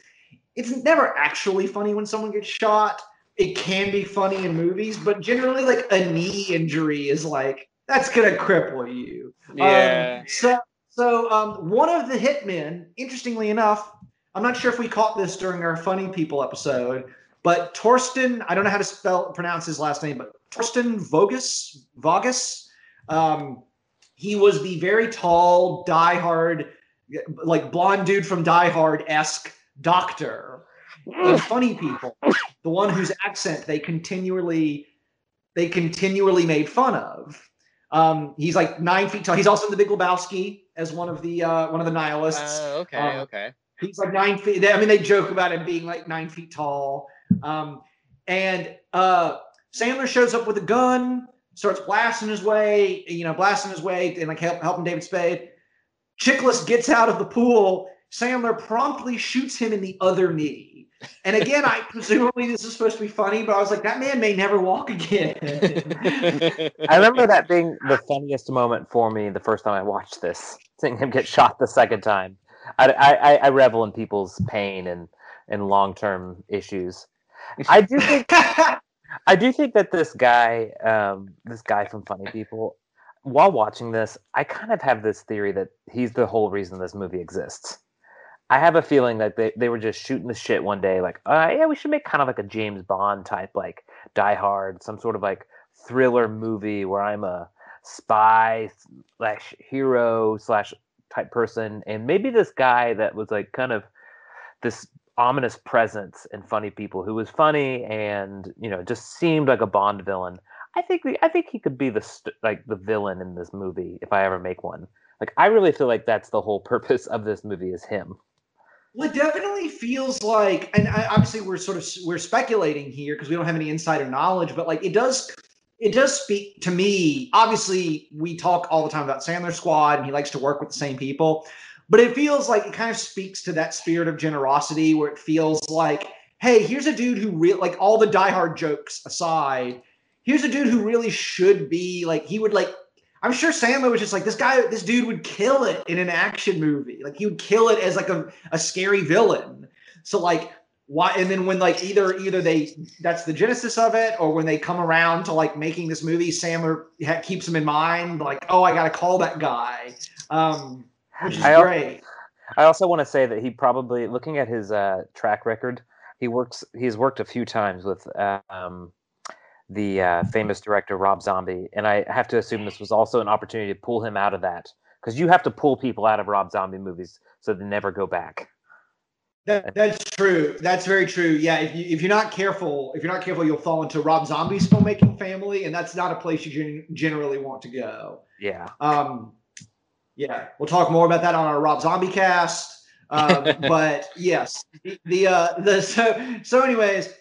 it's never actually funny when someone gets shot. It can be funny in movies, but generally, like a knee injury is like that's gonna cripple you. yeah. Um, so, so um, one of the hitmen, interestingly enough, I'm not sure if we caught this during our funny people episode, but Torsten, I don't know how to spell pronounce his last name, but Torsten Voges, Voges, um, he was the very tall, diehard, like blonde dude from Die Hard esque doctor in Funny People, the one whose accent they continually they continually made fun of. Um, he's like nine feet tall. He's also in the Big Lebowski as one of the uh, one of the nihilists. Uh, okay. um, okay. He's like nine feet. I mean, they joke about him being like nine feet tall. Um, and uh, Sandler shows up with a gun, starts blasting his way, you know, blasting his way and like help, helping David Spade. Chiklis gets out of the pool. Sandler promptly shoots him in the other knee. And again, I presumably this is supposed to be funny, but I was like, that man may never walk again. I remember that being the funniest moment for me the first time I watched this, seeing him get shot the second time. I, I, I revel in people's pain and, and long term issues. I do think I do think that this guy, um, this guy from Funny People, while watching this, I kind of have this theory that he's the whole reason this movie exists. I have a feeling that they, they were just shooting the shit one day, like, uh, yeah, we should make kind of like a James Bond type, like Die Hard, some sort of like thriller movie where I'm a spy slash hero slash type person, and maybe this guy that was like kind of this ominous presence and Funny People, who was funny and you know just seemed like a Bond villain. I think we, I think he could be the st- like the villain in this movie if I ever make one. Like I really feel like that's the whole purpose of this movie is him. Well, it definitely feels like, and I, obviously we're sort of we're speculating here because we don't have any insider knowledge, but like it does, it does speak to me. Obviously, we talk all the time about Sandler Squad, and he likes to work with the same people, but it feels like it kind of speaks to that spirit of generosity, where it feels like, hey, here's a dude who real like all the Die Hard jokes aside, here's a dude who really should be like he would like I'm sure Sandler was just like this guy, this dude would kill it in an action movie. Like he would kill it as like a, a scary villain. So like why and then when like either either they that's the genesis of it or when they come around to like making this movie Sandler ha- keeps him in mind like oh I got to call that guy. Um which is I great. I also want to say that he probably, looking at his uh, track record, he works. He's worked a few times with um, the uh, famous director Rob Zombie, and I have to assume this was also an opportunity to pull him out of that because you have to pull people out of Rob Zombie movies so they never go back. That, that's true. That's very true. Yeah, if you if you're not careful, if you're not careful, you'll fall into Rob Zombie's filmmaking family, and that's not a place you gen- generally want to go. Yeah, Um, yeah, we'll talk more about that on our Rob Zombie cast. Um, but yes, the, the uh, the so so anyways,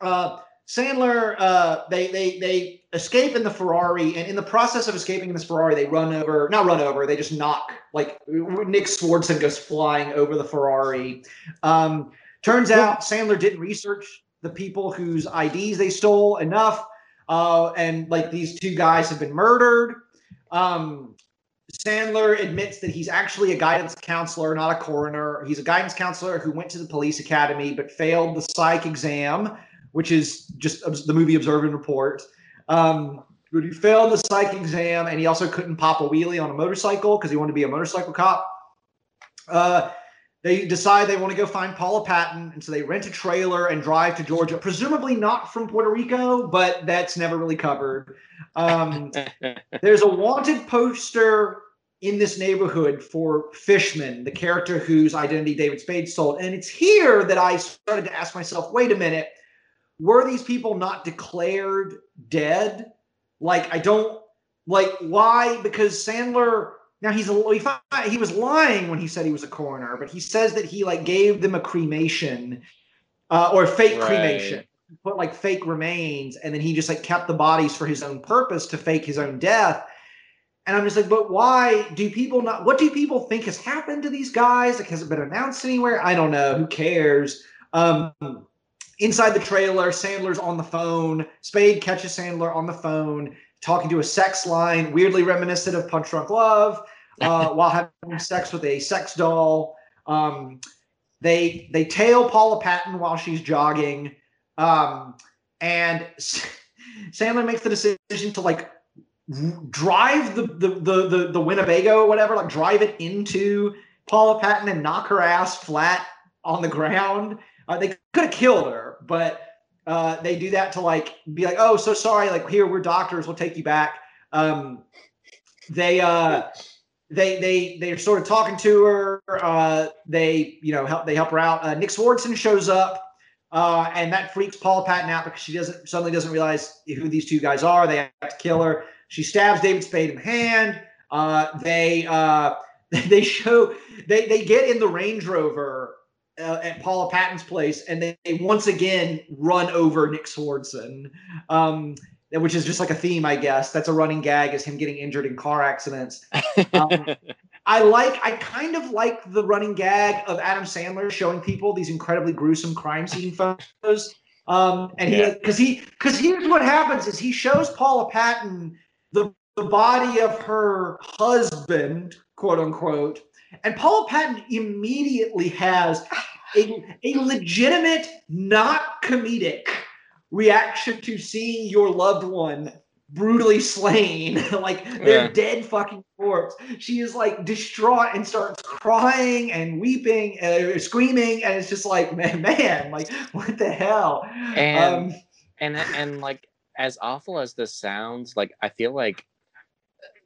uh, Sandler uh, they they they escape in the Ferrari, and in the process of escaping in this Ferrari, they run over not run over, they just knock like Nick Swardson goes flying over the Ferrari. Um, turns out Sandler didn't research the people whose IDs they stole enough, uh, and like these two guys have been murdered. Um, Sandler admits that he's actually a guidance counselor, not a coroner. He's a guidance counselor who went to the police academy but failed the psych exam, which is just the movie Observe and Report. Um, he failed the psych exam and he also couldn't pop a wheelie on a motorcycle because he wanted to be a motorcycle cop. Uh, they decide they want to go find Paula Patton, and so they rent a trailer and drive to Georgia, presumably not from Puerto Rico, but that's never really covered. Um, there's a wanted poster in this neighborhood for Fishman, the character whose identity David Spade stole, and it's here that I started to ask myself, wait a minute, were these people not declared dead? Like, I don't like why? Because Sandler now he's a, he, he was lying when he said he was a coroner, but he says that he like gave them a cremation uh, or fake right. cremation, put like fake remains, and then he just like kept the bodies for his own purpose to fake his own death. And I'm just like, but why do people not? What do people think has happened to these guys? Like, has it been announced anywhere? I don't know. Who cares? Um, inside the trailer, Sandler's on the phone. Spade catches Sandler on the phone talking to a sex line, weirdly reminiscent of Punch Drunk Love, uh, while having sex with a sex doll. Um, they they tail Paula Patton while she's jogging, um, and Sandler makes the decision to like drive the the the the, the Winnebago or whatever, like drive it into Paula Patton and knock her ass flat on the ground. Uh, they could have killed her, but uh, they do that to like be like, oh, so sorry, like here we're doctors, we'll take you back. Um, they uh, they they they're sort of talking to her. Uh, they you know help they help her out. Uh, Nick Swardson shows up. Uh, and that freaks Paul Patton out because she doesn't suddenly doesn't realize who these two guys are. They have to kill her. She stabs David Spade in the hand. Uh, they uh, they show they they get in the Range Rover uh, at Paula Patton's place, and they, they, once again run over Nick Swardson, um, which is just like a theme, I guess. That's a running gag is him getting injured in car accidents. Um, I like, I kind of like the running gag of Adam Sandler showing people these incredibly gruesome crime scene photos. Um, and he, because he, because here's what happens is he shows Paula Patton the, the body of her husband, quote unquote, and Paula Patton immediately has a, a legitimate, not comedic reaction to seeing your loved one brutally slain, like their yeah. dead fucking corpse. She is like distraught and starts crying and weeping and uh, screaming, and it's just like, man, man, like what the hell? And um, and and like as awful as this sounds, like I feel like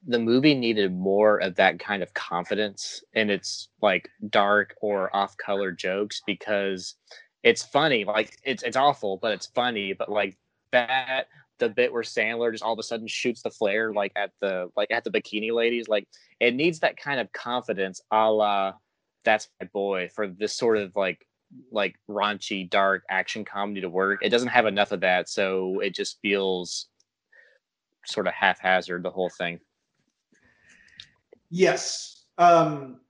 the movie needed more of that kind of confidence in its like dark or off color jokes because it's funny. Like it's it's awful, but it's funny. But like that the bit where Sandler just all of a sudden shoots the flare like at the like at the bikini ladies, like it needs that kind of confidence a la that's my boy for this sort of like like raunchy dark action comedy to work. It doesn't have enough of that, so it just feels sort of haphazard the whole thing. Yes. Um,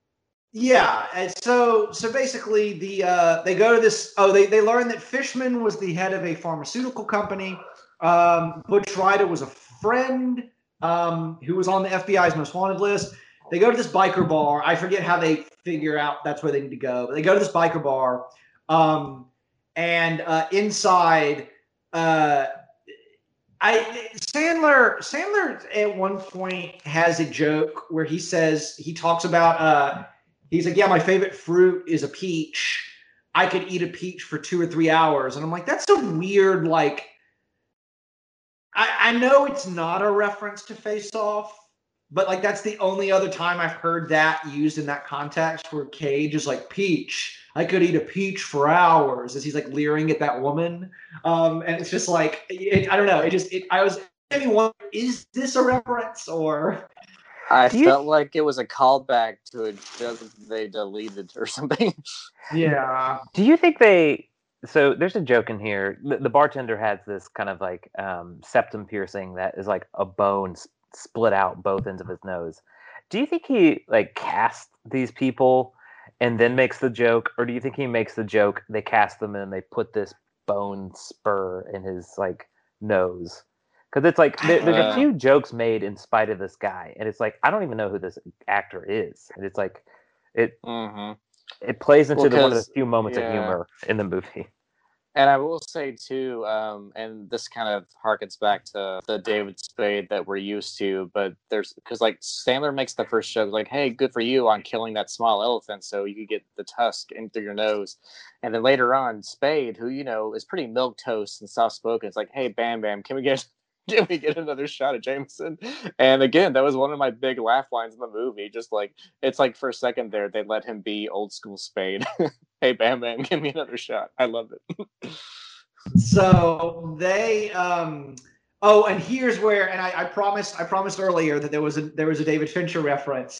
yeah. And so so basically the uh, they go to this oh they, they learn that Fishman was the head of a pharmaceutical company. Um, Butch Ryder was a friend um, who was on the FBI's most wanted list. They go to this biker bar. I forget how they figure out that's where they need to go. But they go to this biker bar. Um, and uh, inside uh, I Sandler Sandler at one point has a joke where he says he talks about uh he's like yeah my favorite fruit is a peach. I could eat a peach for two or three hours. And I'm like that's a weird like I I know it's not a reference to Face Off but like that's the only other time I've heard that used in that context where Cage is like peach I could eat a peach for hours as he's like leering at that woman. Um, and it's just like, it, I don't know. It just, it, I was, I mean, what, is this a reference or? I you- felt like it was a callback to a joke they deleted or something. Yeah. Do you think they? So there's a joke in here. The, the bartender has this kind of like um, septum piercing that is like a bone s- split out both ends of his nose. Do you think he like cast these people and then makes the joke, or do you think he makes the joke, they cast them, and they put this bone spur in his like nose? Because it's like there, there's a Uh. few jokes made in spite of this guy, and it's like I don't even know who this actor is, and it's like it hmm it plays into Well, the, one of the few moments of humor in the movie. And I will say too, um, and this kind of harkens back to the David Spade that we're used to, but there's because like Sandler makes the first joke like, "Hey, good for you on killing that small elephant, so you could get the tusk in through your nose," and then later on, Spade, who you know is pretty milk toast and soft spoken, is like, "Hey, Bam Bam, can we get can we get another shot at Jameson?" And again, that was one of my big laugh lines in the movie. Just like it's like for a second there, they let him be old school Spade. hey, Bam Bam, give me another shot. I love it. So they um oh and here's where and I, I promised I promised earlier that there was a there was a David Fincher reference.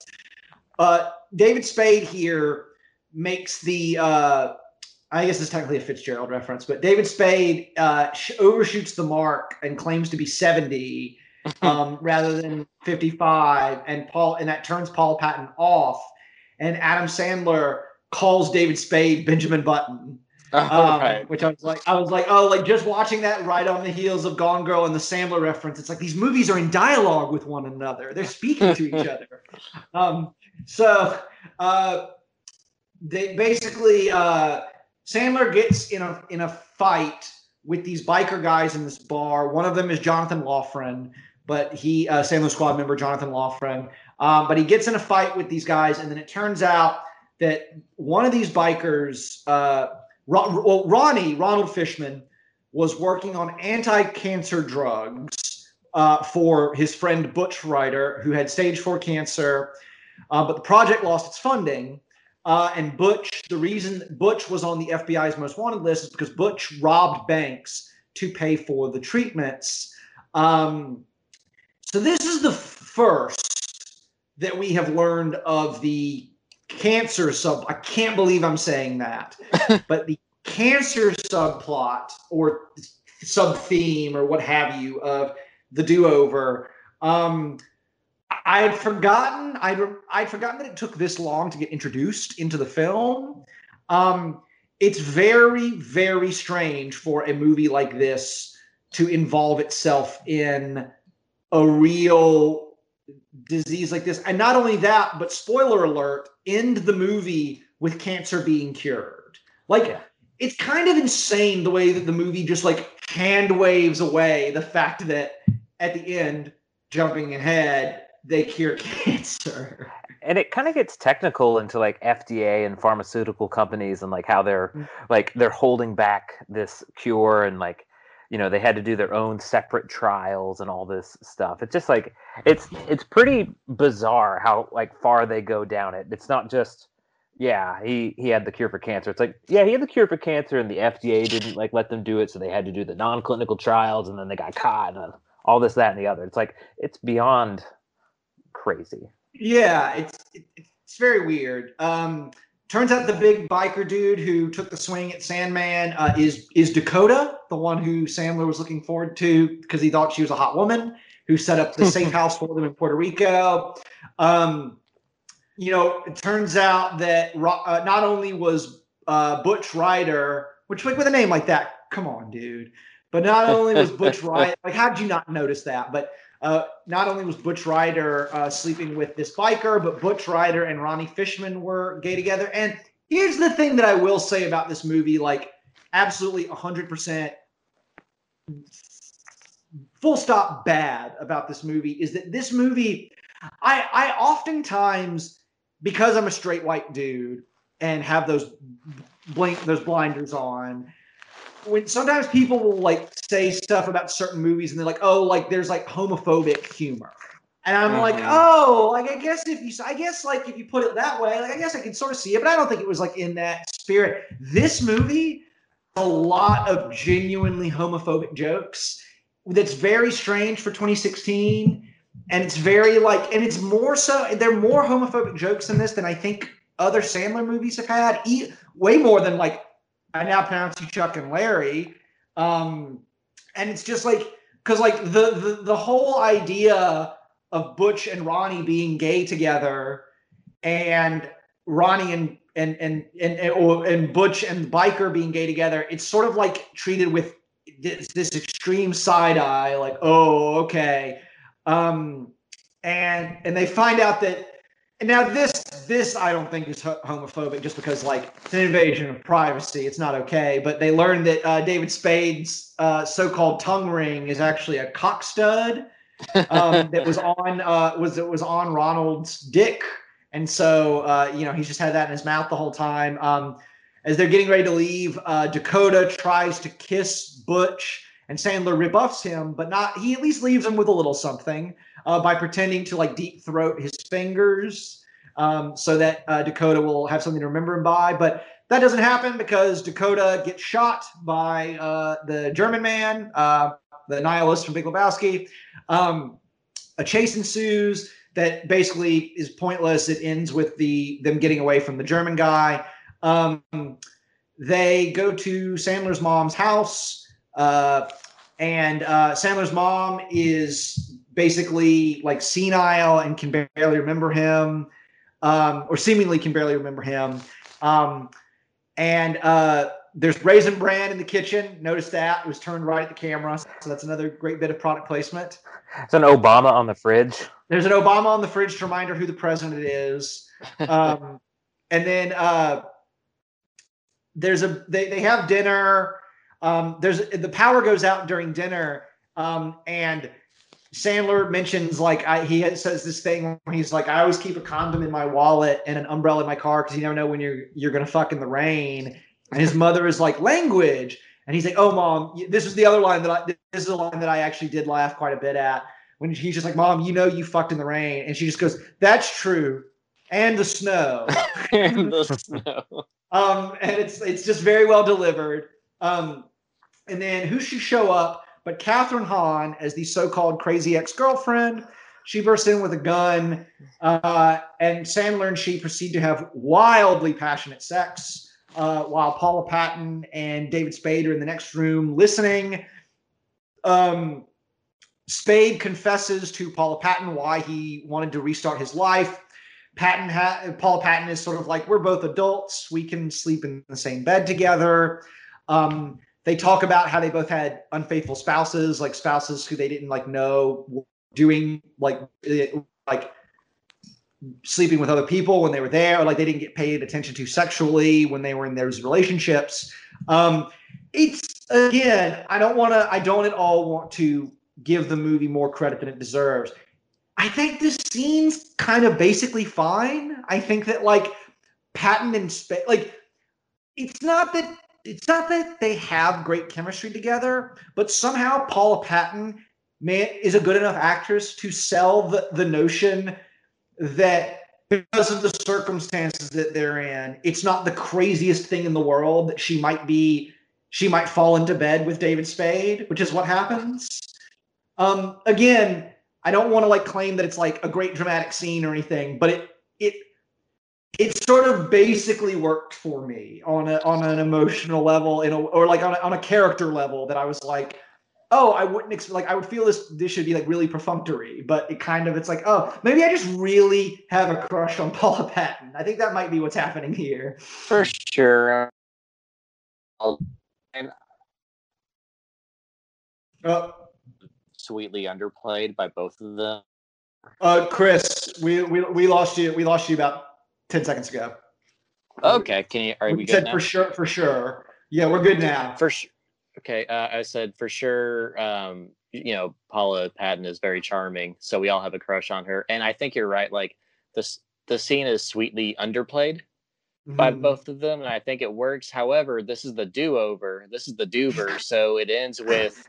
Uh David Spade here makes the uh I guess it's technically a Fitzgerald reference, but David Spade uh, overshoots the mark and claims to be 70 um, rather than 55, and Paul and that turns Paul Patton off. And Adam Sandler calls David Spade Benjamin Button um, right. which I was like, I was like, oh, like just watching that right on the heels of Gone Girl and the Sandler reference. It's like these movies are in dialogue with one another. They're speaking to each other. Um, so uh, they basically uh, Sandler gets in a in a fight with these biker guys in this bar. One of them is Jonathan Loughran, but he uh, Sandler Squad member Jonathan Loughran. Um, but he gets in a fight with these guys, and then it turns out that one of these bikers. Uh, well, Ronnie, Ronald Fishman, was working on anti cancer drugs uh, for his friend Butch Ryder, who had stage four cancer. Uh, but the project lost its funding. Uh, and Butch, the reason Butch was on the FBI's most wanted list is because Butch robbed banks to pay for the treatments. Um, so this is the first that we have learned of the cancer sub. I can't believe I'm saying that, but the cancer subplot or sub theme or what have you of the do over. Um, I had forgotten. I'd I'd forgotten that it took this long to get introduced into the film. Um, it's very very strange for a movie like this to involve itself in a real disease like this. And not only that, but spoiler alert, end the movie with cancer being cured. Like Yeah. it's kind of insane the way that the movie just like hand waves away the fact that at the end, jumping ahead, they cure cancer. and it kind of gets technical into like FDA and pharmaceutical companies and like how they're Mm. like they're holding back this cure and like you know they had to do their own separate trials and all this stuff. It's just like it's it's pretty bizarre how like far they go down it. It's not just yeah, he he had the cure for cancer. It's like yeah, he had the cure for cancer and the FDA didn't like let them do it so they had to do the non-clinical trials and then they got caught and all this that and the other. It's like it's beyond crazy. Yeah, it's it's very weird. Um, turns out the big biker dude who took the swing at Sandman uh, is is Dakota, the one who Sandler was looking forward to because he thought she was a hot woman who set up the safe house for them in Puerto Rico. Um, you know, it turns out that uh, not only was uh, Butch Ryder, which like with a name like that, come on, dude. But not only was Butch Ryder, like how did you not notice that? But uh, not only was Butch Ryder uh, sleeping with this biker, but Butch Ryder and Ronnie Fishman were gay together. And here's the thing that I will say about this movie like, absolutely 100% full stop bad about this movie is that this movie, I, I oftentimes, because I'm a straight white dude and have those blink, those blinders on, when sometimes people will like say stuff about certain movies and they're like, oh, like there's like homophobic humor. And I'm like, Mhm. oh, like I guess if you, I guess like if you put it that way, like I guess I can sort of see it, but I don't think it was like in that spirit. This movie, a lot of genuinely homophobic jokes. That's very strange for 2016. and it's very like, and it's more so. There are more homophobic jokes in this than I think other Sandler movies have had. E- way more than like I now pronounce you Chuck and Larry. Um, and it's just like because like the, the the whole idea of Butch and Ronnie being gay together, and Ronnie and and and and and, or- and Butch and Biker being gay together, it's sort of like treated with this, this extreme side eye, like oh okay, um, and and they find out that. And now this this I don't think is homophobic just because like it's an invasion of privacy. It's not okay. But they learned that uh, David Spade's uh, so-called tongue ring is actually a cock stud um, that was on uh, was it was on Ronald's dick, and so uh, you know he's just had that in his mouth the whole time. Um, as they're getting ready to leave, uh, Dakota tries to kiss Butch, and Sandler rebuffs him, but not. He at least leaves him with a little something uh, by pretending to like deep throat his fingers, um, so that uh, Dakota will have something to remember him by. But that doesn't happen because Dakota gets shot by uh, the German man, uh, the nihilist from Big Lebowski. Um, a chase ensues that basically is pointless. It ends with the them getting away from the German guy. Um, they go to Sandler's mom's house, uh, and uh, Sandler's mom is basically like senile and can barely remember him, um, or seemingly can barely remember him. Um, and uh, there's raisin bran in the kitchen. Notice that it was turned right at the camera, so that's another great bit of product placement. It's an Obama on the fridge. There's an Obama on the fridge to remind her who the president is. Um, and then uh, there's a they, they have dinner. Um, there's the power goes out during dinner, um, and Sandler mentions like I, he says this thing where he's like I always keep a condom in my wallet and an umbrella in my car because you never know when you're you're gonna fuck in the rain. And his mother is like language, and he's like, "Oh, mom, this is the other line that I this is a line that I actually did laugh quite a bit at." when he's just like, "Mom, you know you fucked in the rain," and she just goes, "That's true," and the snow. And the snow. um, and it's it's just very well delivered. Um, and then who should show up but Kathryn Hahn as the so-called crazy ex-girlfriend? She bursts in with a gun, uh, and Sandler and she proceed to have wildly passionate sex. Uh, while Paula Patton and David Spade are in the next room listening, um, Spade confesses to Paula Patton why he wanted to restart his life. Patton ha- Paula Patton is sort of like, we're both adults. We can sleep in the same bed together. Um, they talk about how they both had unfaithful spouses, like spouses who they didn't like know doing like like sleeping with other people when they were there, or like they didn't get paid attention to sexually when they were in those relationships. Um, it's again, I don't want to, I don't at all want to give the movie more credit than it deserves. I think this scene's kind of basically fine. I think that like Patton and Spade, like it's not that it's not that they have great chemistry together, but somehow Paula Patton is a good enough actress to sell the, the notion that because of the circumstances that they're in, it's not the craziest thing in the world that she might be she might fall into bed with David Spade, which is what happens. Um, again, I don't want to like claim that it's like a great dramatic scene or anything, but it it it sort of basically worked for me on a on an emotional level, in a, or like on a, on a character level that I was like, oh, I wouldn't expect like I would feel this this should be like really perfunctory, but it kind of it's like oh maybe I just really have a crush on Paula Patton. I think that might be what's happening here. For sure. And Uh, sweetly underplayed by both of them. uh, Chris, we, we we lost you. We lost you about ten seconds ago. Okay, can you? Are we, we good said now? for sure, for sure. Yeah, we're good now. For sure. Okay, uh, I said for sure. Um, you know, Paula Patton is very charming, so we all have a crush on her. And I think you're right. Like this, the scene is sweetly underplayed by Mhm. both of them, and I think it works. However, this is the do-over. This is the doover. so it ends with,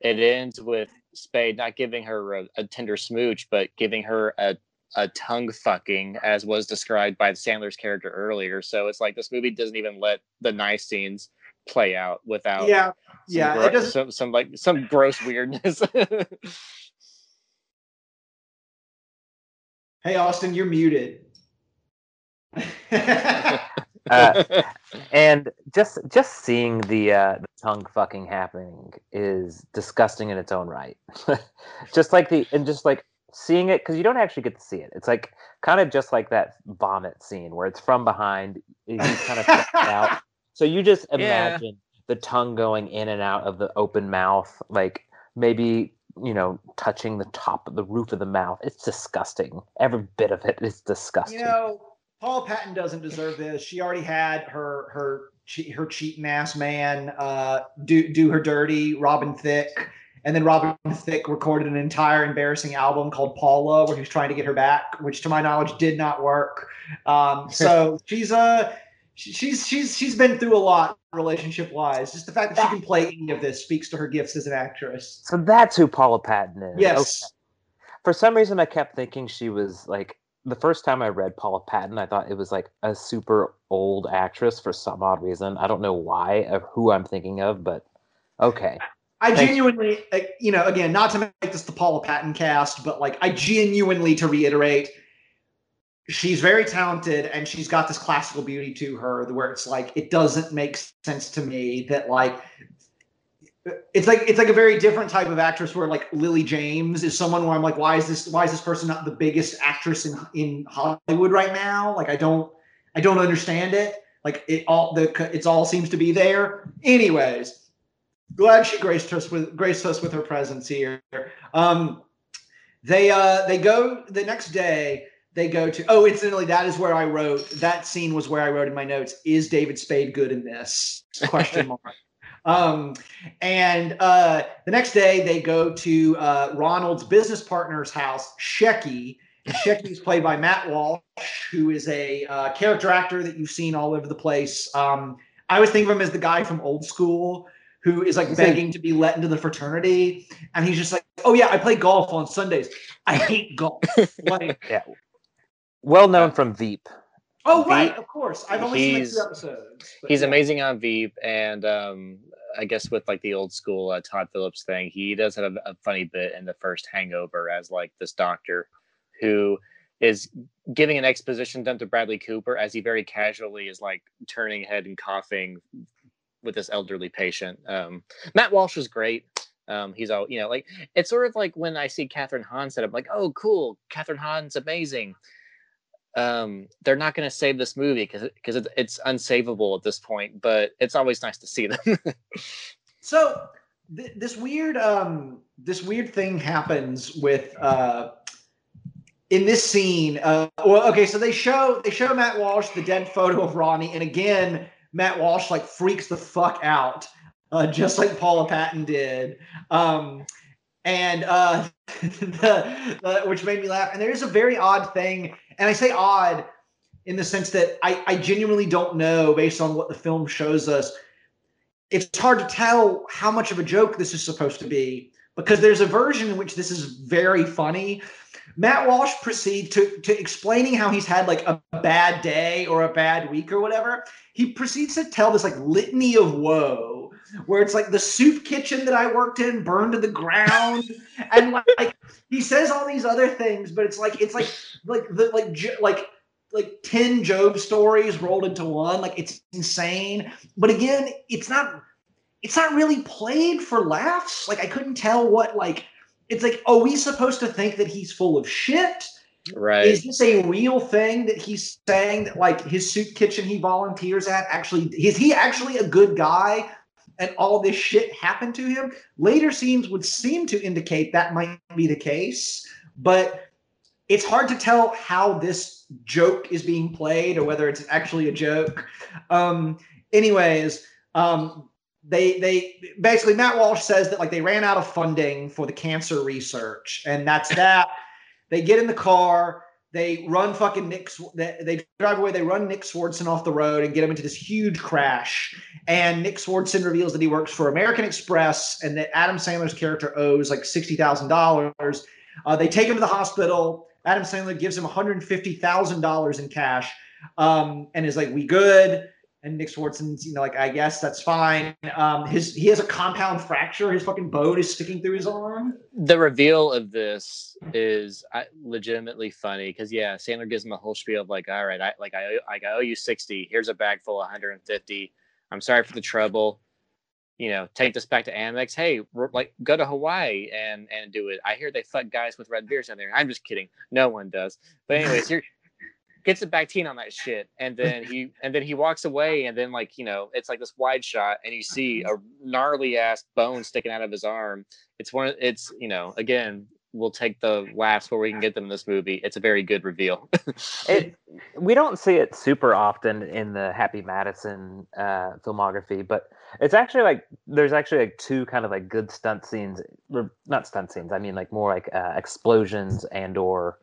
it ends with Spade not giving her a, a tender smooch, but giving her a a tongue fucking, as was described by the Sandler's character earlier. So it's like this movie doesn't even let the nice scenes play out without Yeah, some yeah. gro- It doesn't. some some like some gross weirdness. Hey, Austin, you're muted. Uh, and just just seeing the uh, the tongue fucking happening is disgusting in its own right. just like the and just like seeing it because you don't actually get to see it. It's like kind of just like that vomit scene where it's from behind. He's kind of out. So you just Yeah. imagine the tongue going in and out of the open mouth, like maybe you know touching the top of the roof of the mouth. It's disgusting. Every bit of it is disgusting. You know, Paul Patton doesn't deserve this. She already had her her her cheating ass man uh, do do her dirty. Robin Thicke, and then Robin Thicke recorded an entire embarrassing album called Paula, where he was trying to get her back, which to my knowledge did not work. Um, so she's uh she's she's she's been through a lot relationship wise. Just the fact that she can play any of this speaks to her gifts as an actress. So that's who Paula Patton is. Yes. Okay. For some reason, I kept thinking she was like the first time I read Paula Patton, I thought it was like a super old actress for some odd reason. I don't know why of who I'm thinking of, but okay. I genuinely, you know, again, not to make this the Paula Patton cast, but like, I genuinely, to reiterate, she's very talented and she's got this classical beauty to her where it's like, it doesn't make sense to me that, like, it's like it's like a very different type of actress where like Lily James is someone where I'm like, why is this why is this person not the biggest actress in in Hollywood right now? Like I don't I don't understand it. Like it all the it's all seems to be there. Anyways, glad she graced us with graced us with her presence here. Um, they uh they go the next day. They go to oh, incidentally, that is where I wrote that scene was where I wrote in my notes. Is David Spade good in this? Question mark. Um, and uh, the next day they go to uh, Ronald's business partner's house, Shecky. Shecky is played by Matt Walsh, who is a uh, character actor that you've seen all over the place. Um, I always think of him as the guy from Old School who is like begging to be let into the fraternity, and he's just like, "Oh yeah, I play golf on Sundays. I hate golf." like, Well known from Veep. oh He- right, of course. I've only seen like two episodes. but He's yeah. amazing on Veep, and um, I guess with like the old school uh, Todd Phillips thing, he does have a, a funny bit in the first Hangover as like this doctor who is giving an exposition dump to Bradley Cooper as he very casually is like turning head and coughing with this elderly patient. Um, Matt Walsh is great. Um, he's all you know, like it's sort of like when I see Kathryn Hahn set up, like, oh, cool, Kathryn Hahn's amazing. Um, they're not going to save this movie because because it's, it's unsavable at this point. But it's always nice to see them. So th- this weird um this weird thing happens with uh in this scene uh well okay so they show they show Matt Walsh the dead photo of Ronnie and again Matt Walsh like freaks the fuck out uh just like Paula Patton did um and uh the, the which made me laugh and there's a very odd thing and I say odd in the sense that I, I genuinely don't know based on what the film shows us it's hard to tell how much of a joke this is supposed to be because there's a version in which this is very funny. Matt Walsh proceeds to, to explaining how he's had like a bad day or a bad week or whatever. He proceeds to tell this like litany of woe where it's like the soup kitchen that I worked in burned to the ground. and like he says all these other things, but it's like it's like like the like like like 10 Job stories rolled into one. Like it's insane. But again, it's not it's not really played for laughs. Like I couldn't tell what like it's like, are we supposed to think that he's full of shit? right. Is this a real thing that he's saying that like his soup kitchen he volunteers at actually is he actually a good guy and all this shit happened to him? Later scenes would seem to indicate that might be the case, but it's hard to tell how this joke is being played or whether it's actually a joke. Um, anyways, um, they they basically Matt Walsh says that like they ran out of funding for the cancer research, and that's that. they get in the car, they run fucking Nick. They, they drive away. They run Nick Swardson off the road and get him into this huge crash. And Nick Swardson reveals that he works for American Express and that Adam Sandler's character owes like sixty thousand dollars. Uh, they take him to the hospital. Adam Sandler gives him one hundred fifty thousand dollars in cash, um, and is like, "We good." And Nick Swardson's, you know, like I guess that's fine. Um, his he has a compound fracture. His fucking bone is sticking through his arm. The reveal of this is legitimately funny because yeah, Sandler gives him a whole spiel of like, all right, I like I like I owe you sixty. Here's a bag full of 150. I'm sorry for the trouble. You know, take this back to Amex. Hey, like go to Hawaii and and do it. I hear they fuck guys with red beers down there. I'm just kidding. No one does. But anyways, you're gets back teen on that shit and then he and then he walks away and then like you know it's like this wide shot and you see a gnarly ass bone sticking out of his arm. It's one of it's you know again we'll take the laughs where we can get them in this movie. It's a very good reveal. It we don't see it super often in the happy madison uh filmography but it's actually like there's actually like two kind of like good stunt scenes not stunt scenes i mean like more like uh, explosions and or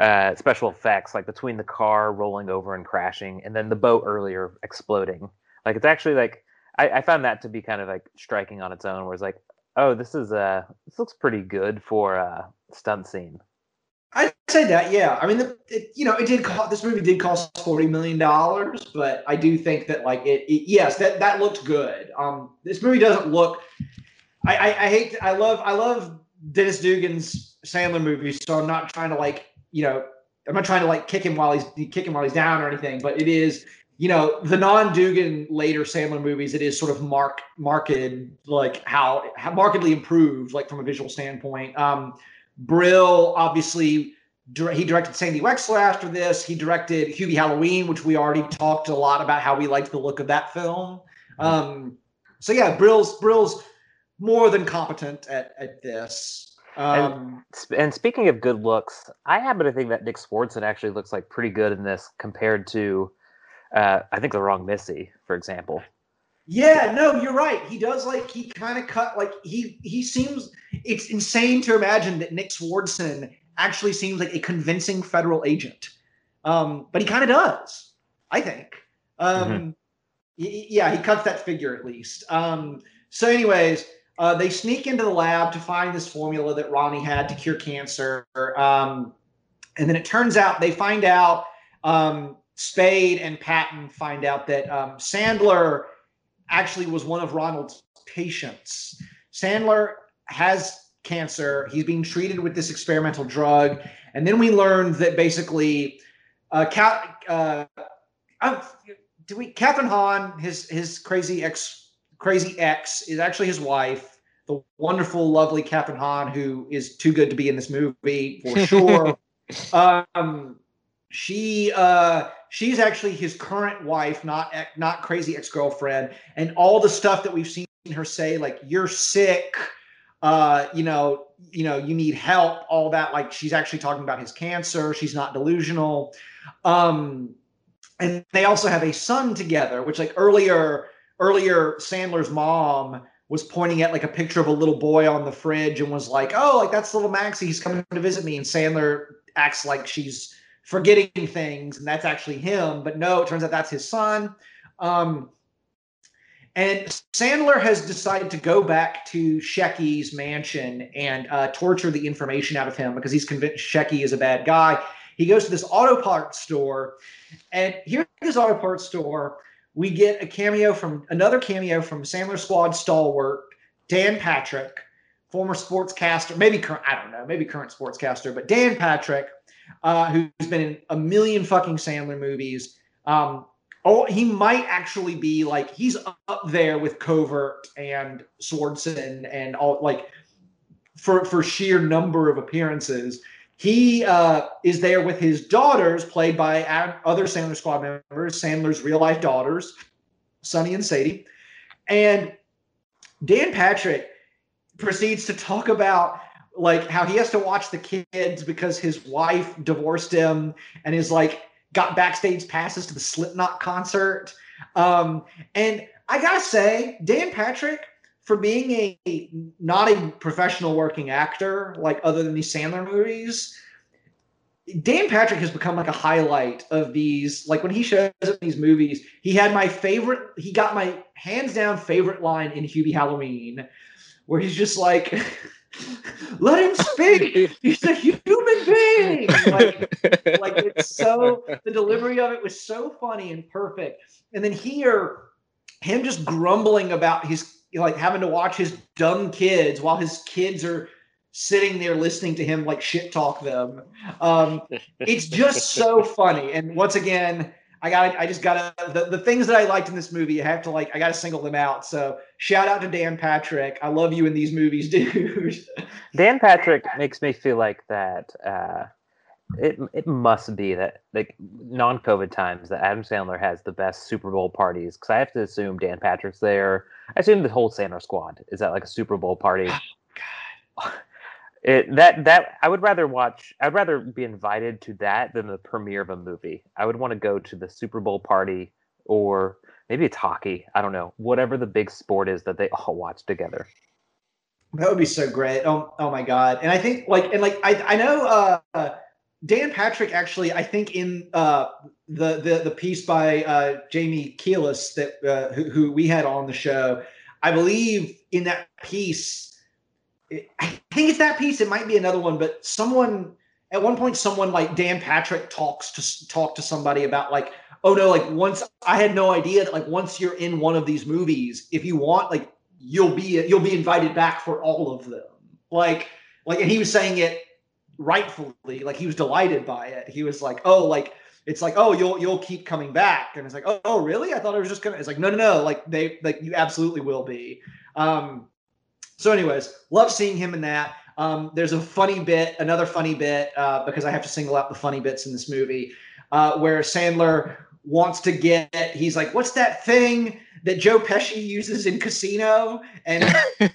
uh, special effects, like between the car rolling over and crashing, and then the boat earlier exploding. Like it's actually like I, I found that to be kind of like striking on its own. Where it's like, oh, this is uh this looks pretty good for a stunt scene. I'd say that, yeah. I mean, the, it, you know, it did cost. This movie did cost forty million dollars, but I do think that, like, it, it, Yes, that that looked good. Um, this movie doesn't look. I, I, I hate. I love. I love Dennis Dugan's Sandler movies, so I'm not trying to like you know, I'm not trying to like kick him while he's kick him while he's down or anything, but it is, you know, the non-Dugan later Sandler movies. It is sort of mark marketed like how, how markedly improved, like from a visual standpoint. Um, Brill obviously he directed Sandy Wexler after this. He directed Hubie Halloween, which we already talked a lot about how we liked the look of that film. Um, so yeah, Brill's Brill's more than competent at at this. Um, and, and, speaking of good looks, I happen to think that Nick Swardson actually looks like pretty good in this compared to, uh, I think, the wrong Missy, for example. Yeah, no, you're right. He does like he kind of cut like he he seems. It's insane to imagine that Nick Swardson actually seems like a convincing federal agent, um, but he kind of does. I think. Um, mm-hmm. yeah, he cuts that figure at least. Um, so, anyways uh, they sneak into the lab to find this formula that Ronnie had to cure cancer. Um, and then it turns out they find out um, Spade and Patton find out that um, Sandler actually was one of Ronald's patients. Sandler has cancer. He's being treated with this experimental drug. And then we learned that basically, uh, uh, uh, do we, Kathryn Hahn, his his crazy ex crazy ex is actually his wife, the wonderful, lovely Kathryn Hahn, who is too good to be in this movie for sure. um, she uh, she's actually his current wife, not not crazy ex girlfriend, and all the stuff that we've seen her say, like you're sick, uh, you know, you know, you need help, all that. Like she's actually talking about his cancer. She's not delusional. Um, and they also have a son together, which like earlier earlier Sandler's mom was pointing at like a picture of a little boy on the fridge and was like, "Oh, like that's little Maxie. He's coming to visit me." And Sandler acts like she's forgetting things, and that's actually him. But no, it turns out that's his son. Um, and Sandler has decided to go back to Shecky's mansion and uh, torture the information out of him because he's convinced Shecky is a bad guy. He goes to this auto parts store, and here at this auto parts store, we get a cameo from another cameo from Sandler Squad stalwart Dan Patrick, former sportscaster, maybe current, I don't know, maybe current sportscaster, but Dan Patrick, uh, who's been in a million fucking Sandler movies. Um, oh, he might actually be like he's up there with Covert and Swardson and all like for for sheer number of appearances. He uh, is there with his daughters, played by other Sandler Squad members, Sandler's real life daughters, Sonny and Sadie. And Dan Patrick proceeds to talk about like how he has to watch the kids because his wife divorced him and is like got backstage passes to the Slipknot concert. Um, and I gotta say, Dan Patrick for being a not a professional working actor, like other than these Sandler movies, Dan Patrick has become like a highlight of these. Like when he shows up in these movies, he had my favorite. He got my hands down favorite line in Hubie Halloween, where he's just like, Let him speak. He's a human being. Like, like it's so the delivery of it was so funny and perfect. And then here, him just grumbling about his like having to watch his dumb kids while his kids are sitting there listening to him like shit talk them. Um, it's just so funny. And once again, I got I just gotta the, the things that I liked in this movie, I have to like I gotta single them out. So shout out to Dan Patrick. I love you in these movies, dude. Dan Patrick makes me feel like that uh it it must be that like non-COVID times that Adam Sandler has the best Super Bowl parties because I have to assume Dan Patrick's there. I assume the whole Sandler squad is at like a Super Bowl party. Oh, it that that I would rather watch. I'd rather be invited to that than the premiere of a movie. I would want to go to the Super Bowl party or maybe it's hockey. I don't know. Whatever the big sport is that they all watch together. That would be so great. Oh, oh my god! And I think like and like I I know uh, Dan Patrick actually I think in uh, the the the piece by uh, Jamie Keiles that uh, who, who we had on the show, I believe in that piece I think it's that piece. It might be another one, but someone at one point, someone like Dan Patrick talks to talk to somebody about like, oh no, like once I had no idea that like once you're in one of these movies, if you want, like you'll be you'll be invited back for all of them. Like like, and he was saying it rightfully, like he was delighted by it. He was like, oh, like it's like, oh, you'll you'll keep coming back, and it's like, oh, oh really? I thought I was just gonna. It's like, no, no, no. Like they like you absolutely will be. Um, so, anyways, love seeing him in that. Um, there's a funny bit, another funny bit, uh, because I have to single out the funny bits in this movie, uh, where Sandler wants to get. He's like, "What's that thing that Joe Pesci uses in Casino?" And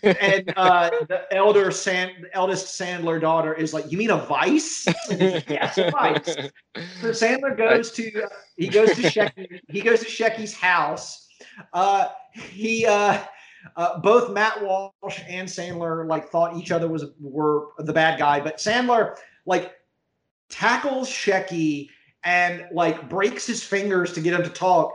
and uh, the elder Sand, eldest Sandler daughter is like, "You mean a vice?" yes, a vice. So Sandler goes to he goes to Shecky, he goes to Shecky's house. Uh, he uh, uh, both Matt Walsh and Sandler like thought each other was were the bad guy, but Sandler like tackles Shecky and like breaks his fingers to get him to talk.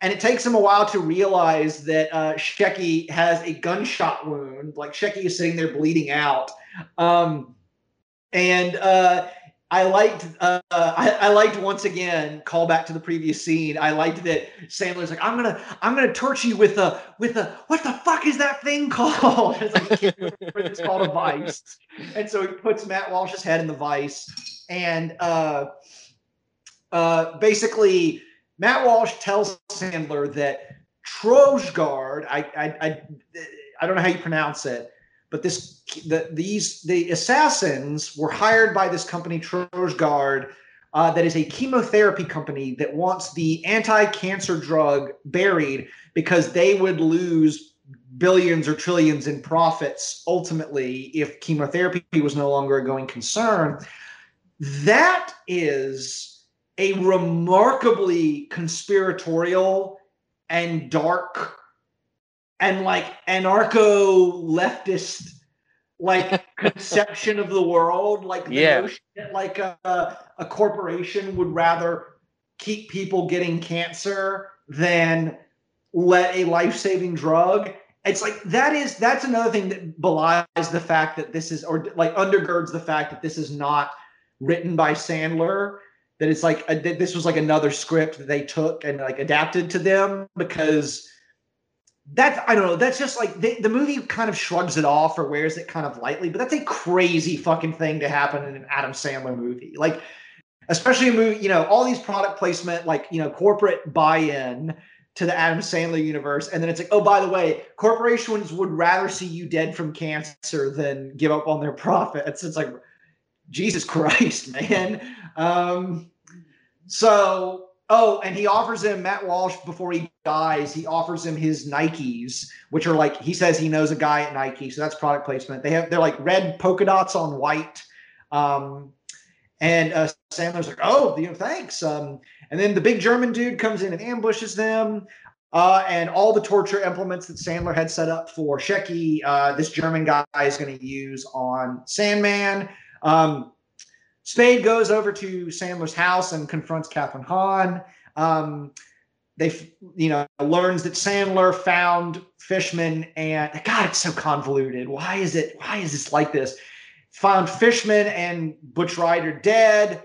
And it takes him a while to realize that uh, Shecky has a gunshot wound. Like Shecky is sitting there bleeding out. Um, and uh, I liked uh, I, I, liked once again call back to the previous scene. I liked that Sandler's like I'm gonna I'm gonna torture you with a with a what the fuck is that thing called? it's, like, it's called a vice. And so he puts Matt Walsh's head in the vice, and uh, uh, basically Matt Walsh tells Sandler that Trojgard I I I, I don't know how you pronounce it but this the, these the assassins were hired by this company Trojgard uh, that is a chemotherapy company that wants the anti-cancer drug buried because they would lose billions or trillions in profits ultimately if chemotherapy was no longer a going concern. That is a remarkably conspiratorial and dark and like anarcho leftist like conception of the world. Like the yeah. notion that like a, a corporation would rather keep people getting cancer than let a life-saving drug. It's like that is that's another thing that belies the fact that this is or like undergirds the fact that this is not written by Sandler that it's like a, that this was like another script that they took and like adapted to them because that's I don't know. That's just like the, the movie kind of shrugs it off or wears it kind of lightly, but that's a crazy fucking thing to happen in an Adam Sandler movie. Like, especially a movie, you know, all these product placement, like you know, corporate buy-in to the Adam Sandler universe, and then it's like, oh, by the way, corporations would rather see you dead from cancer than give up on their profits. It's like, Jesus Christ, man. Um, so Oh, and he offers him Matt Walsh before he dies. He offers him his Nikes, which are like he says he knows a guy at Nike, so that's product placement. They have they're like red polka dots on white. Um, and uh, Sandler's like, "Oh, you know, thanks." Um, and then the big German dude comes in and ambushes them. Uh, and all the torture implements that Sandler had set up for Shecky, uh, this German guy is going to use on Sandman. Um, Spade goes over to Sandler's house and confronts Kathryn Hahn. Um, they you know learns that Sandler found Fishman and God, it's so convoluted. Why is it? Why is this like this? Found Fishman and Butch Ryder dead,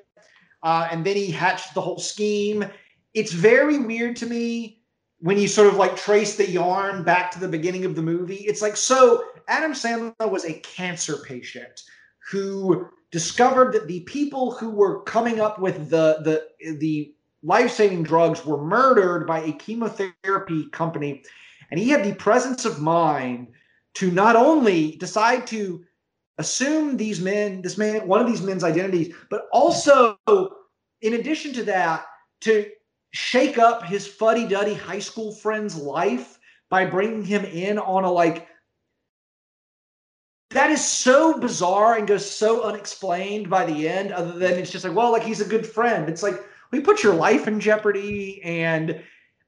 uh, and then he hatched the whole scheme. It's very weird to me when you sort of like trace the yarn back to the beginning of the movie. It's like so Adam Sandler was a cancer patient who discovered that the people who were coming up with the the the life-saving drugs were murdered by a chemotherapy company. And he had the presence of mind to not only decide to assume these men this man one of these men's identities but also in addition to that to shake up his fuddy-duddy high school friend's life by bringing him in on a like that is so bizarre and goes so unexplained by the end other than it's just like well like he's a good friend it's like we put your life in jeopardy and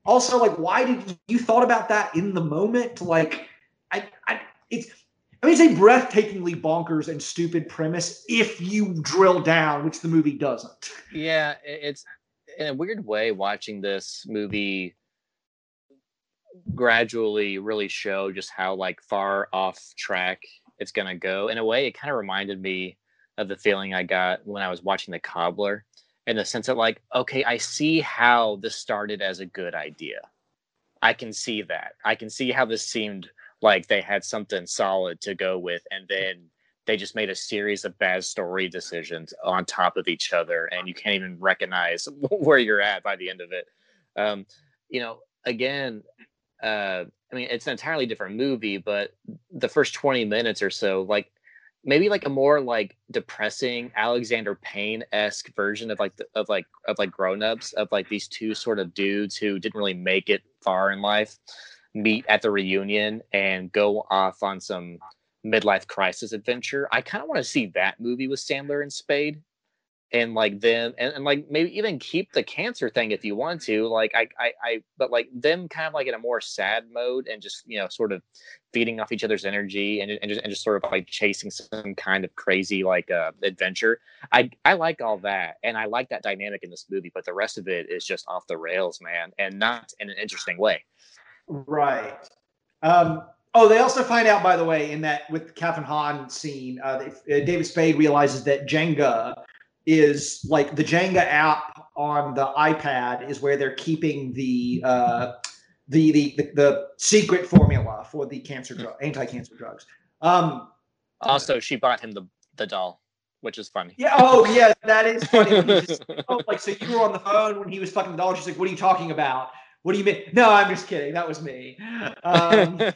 also like why did you thought about that in the moment like i, I it's I mean, it's a breathtakingly bonkers and stupid premise if you drill down, which the movie doesn't. Yeah, it's in a weird way watching this movie gradually really show just how like far off track it's gonna go. In a way, it kind of reminded me of the feeling I got when I was watching The Cobbler, in the sense that like, okay, I see how this started as a good idea. I can see that. I can see how this seemed like they had something solid to go with, and then they just made a series of bad story decisions on top of each other, and you can't even recognize where you're at by the end of it. Um, you know, again, uh, I mean, it's an entirely different movie, but the first 20 minutes or so, like maybe like a more like depressing Alexander Payne esque version of like the, of like of like grown ups of like these two sort of dudes who didn't really make it far in life meet at the reunion and go off on some midlife crisis adventure. I kind of want to see that movie with Sandler and Spade and like them and, and like maybe even keep the cancer thing if you want to like I, I i but like them kind of like in a more sad mode and just you know sort of feeding off each other's energy and, and just and just sort of like chasing some kind of crazy like uh adventure. I i like all that and i like that dynamic in this movie but the rest of it is just off the rails man and not in an interesting way. Right. Um Oh, they also find out, by the way, in that with Kathryn Hahn scene, uh, uh, David Spade realizes that Jenga is like the Jenga app on the iPad is where they're keeping the uh, the, the, the the secret formula for the cancer drug, anti-cancer drugs. Um, also, she bought him the the doll, which is funny. Yeah. Oh, yeah, that is funny. Just, oh, like so you were on the phone when he was fucking the doll. She's like, "What are you talking about?" What do you mean? No, I'm just kidding. That was me. Um, but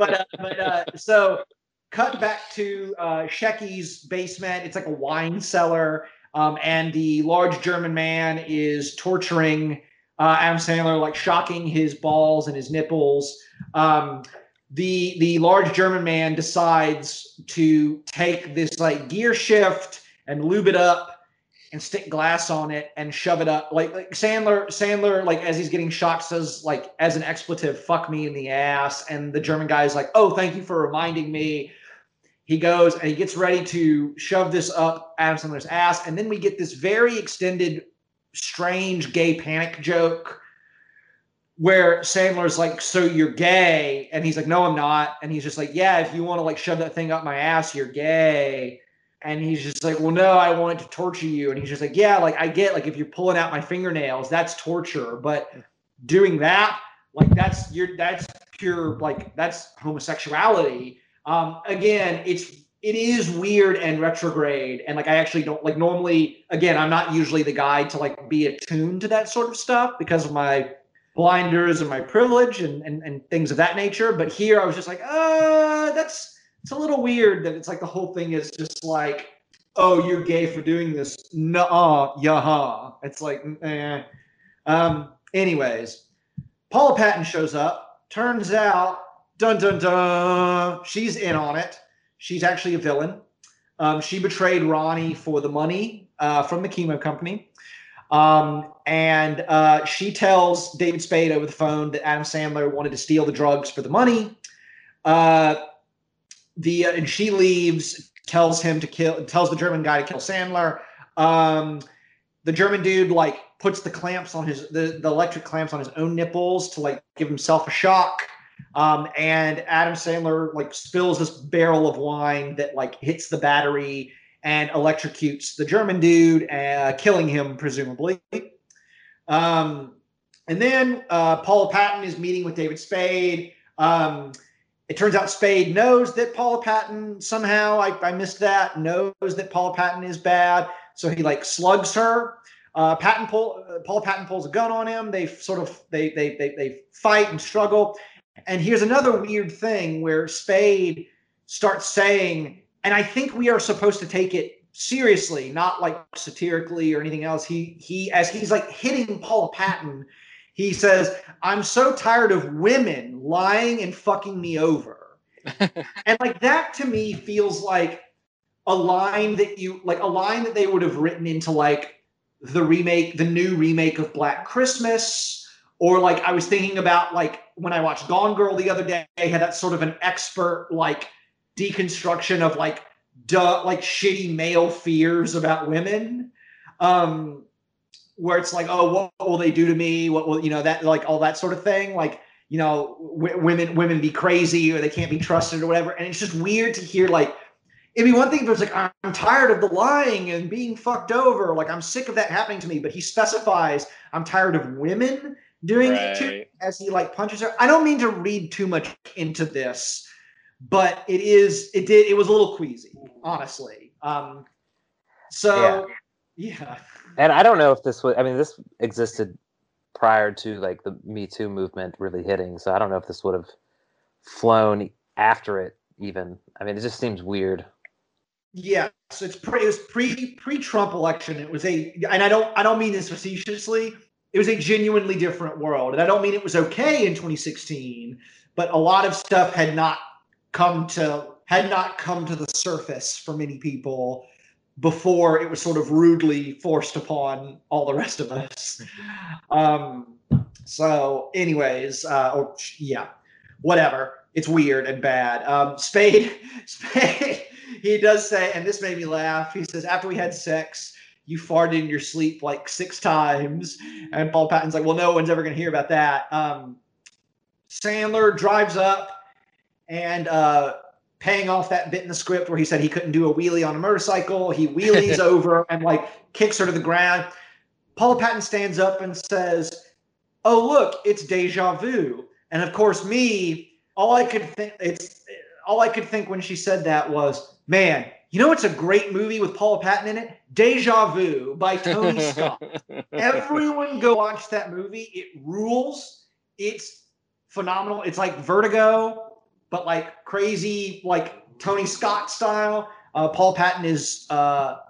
uh, but uh, so cut back to uh, Shecky's basement. It's like a wine cellar. Um, and the large German man is torturing uh, Adam Sandler, like shocking his balls and his nipples. Um, the the large German man decides to take this like gear shift and lube it up and stick glass on it and shove it up. Like, like Sandler, Sandler, like as he's getting shocked, says like as an expletive, "fuck me in the ass," and the German guy is like, "Oh, thank you for reminding me." He goes and he gets ready to shove this up Adam Sandler's ass, and then we get this very extended, strange gay panic joke where Sandler's like, "So you're gay?" and he's like, "No, I'm not," and he's just like, "Yeah, if you want to like shove that thing up my ass, you're gay." And he's just like, "Well, no, I want to torture you," and he's just like, "Yeah, like I get like if you're pulling out my fingernails, that's torture, but doing that, like that's you're that's pure like that's homosexuality." Um, again, it's it is weird and retrograde, and like I actually don't like normally. Again, I'm not usually the guy to like be attuned to that sort of stuff because of my blinders and my privilege and and, and things of that nature. But here, I was just like, uh, that's it's a little weird that it's like the whole thing is just like, oh, you're gay for doing this. Nuh-uh, yaha. It's like, eh. Um, anyways, Paula Patton shows up. Turns out dun dun dun. She's in on it. She's actually a villain. Um, she betrayed Ronnie for the money uh, from the chemo company. Um, and uh, she tells David Spade over the phone that Adam Sandler wanted to steal the drugs for the money. Uh, the uh, and she leaves, tells him to kill, tells the German guy to kill Sandler. Um, the German dude like puts the clamps on his the, the electric clamps on his own nipples to like give himself a shock. Um, and Adam Sandler like spills this barrel of wine that like hits the battery and electrocutes the German dude, uh, killing him presumably. Um, and then uh, Paula Patton is meeting with David Spade. Um, it turns out Spade knows that Paula Patton somehow I, I missed that knows that Paula Patton is bad, so he like slugs her. Uh, Patton pull uh, Paula Patton pulls a gun on him. They sort of they, they they they fight and struggle. And here's another weird thing where Spade starts saying, and I think we are supposed to take it seriously, not like satirically or anything else. He he as he's like hitting Paula Patton, he says, "I'm so tired of women lying and fucking me over." and like that to me feels like a line that you like a line that they would have written into like the remake, the new remake of Black Christmas, or like I was thinking about like when I watched Gone Girl the other day, had that sort of an expert like deconstruction of like duh, like shitty male fears about women. Um, where it's like, oh, what will they do to me? What will you know that like all that sort of thing? Like, you know, w- women women be crazy or they can't be trusted or whatever. And it's just weird to hear like it'd be one thing if it was like I'm tired of the lying and being fucked over, like I'm sick of that happening to me. But he specifies I'm tired of women doing it too as he like punches her. I don't mean to read too much into this, but it is it did it was a little queasy, honestly. Um so yeah. And I don't know if this was. I mean, this existed prior to like the Me Too movement really hitting. So I don't know if this would have flown after it. Even. I mean, it just seems weird. Yeah, so it's pre it was pre pre Trump election. It was a and I don't I don't mean this facetiously. It was a genuinely different world. And I don't mean it was okay in 2016, but a lot of stuff had not come to had not come to the surface for many people before it was sort of rudely forced upon all the rest of us. Um so anyways, uh or yeah, whatever. It's weird and bad. Um Spade Spade he does say, and this made me laugh. He says, after we had sex, you farted in your sleep like six times. And Paula Patton's like, well, no one's ever going to hear about that. Um, Sandler drives up and uh, paying off that bit in the script where he said he couldn't do a wheelie on a motorcycle. He wheelies over and like kicks her to the ground. Paula Patton stands up and says, "Oh look, it's deja vu." And of course, me, all I could think it's all I could think when she said that was, "Man, you know it's a great movie with Paula Patton in it? Deja Vu by Tony Scott." Everyone go watch that movie. It rules. It's phenomenal. It's like Vertigo, but like crazy, like Tony Scott style. Uh, Paula Patton is uh,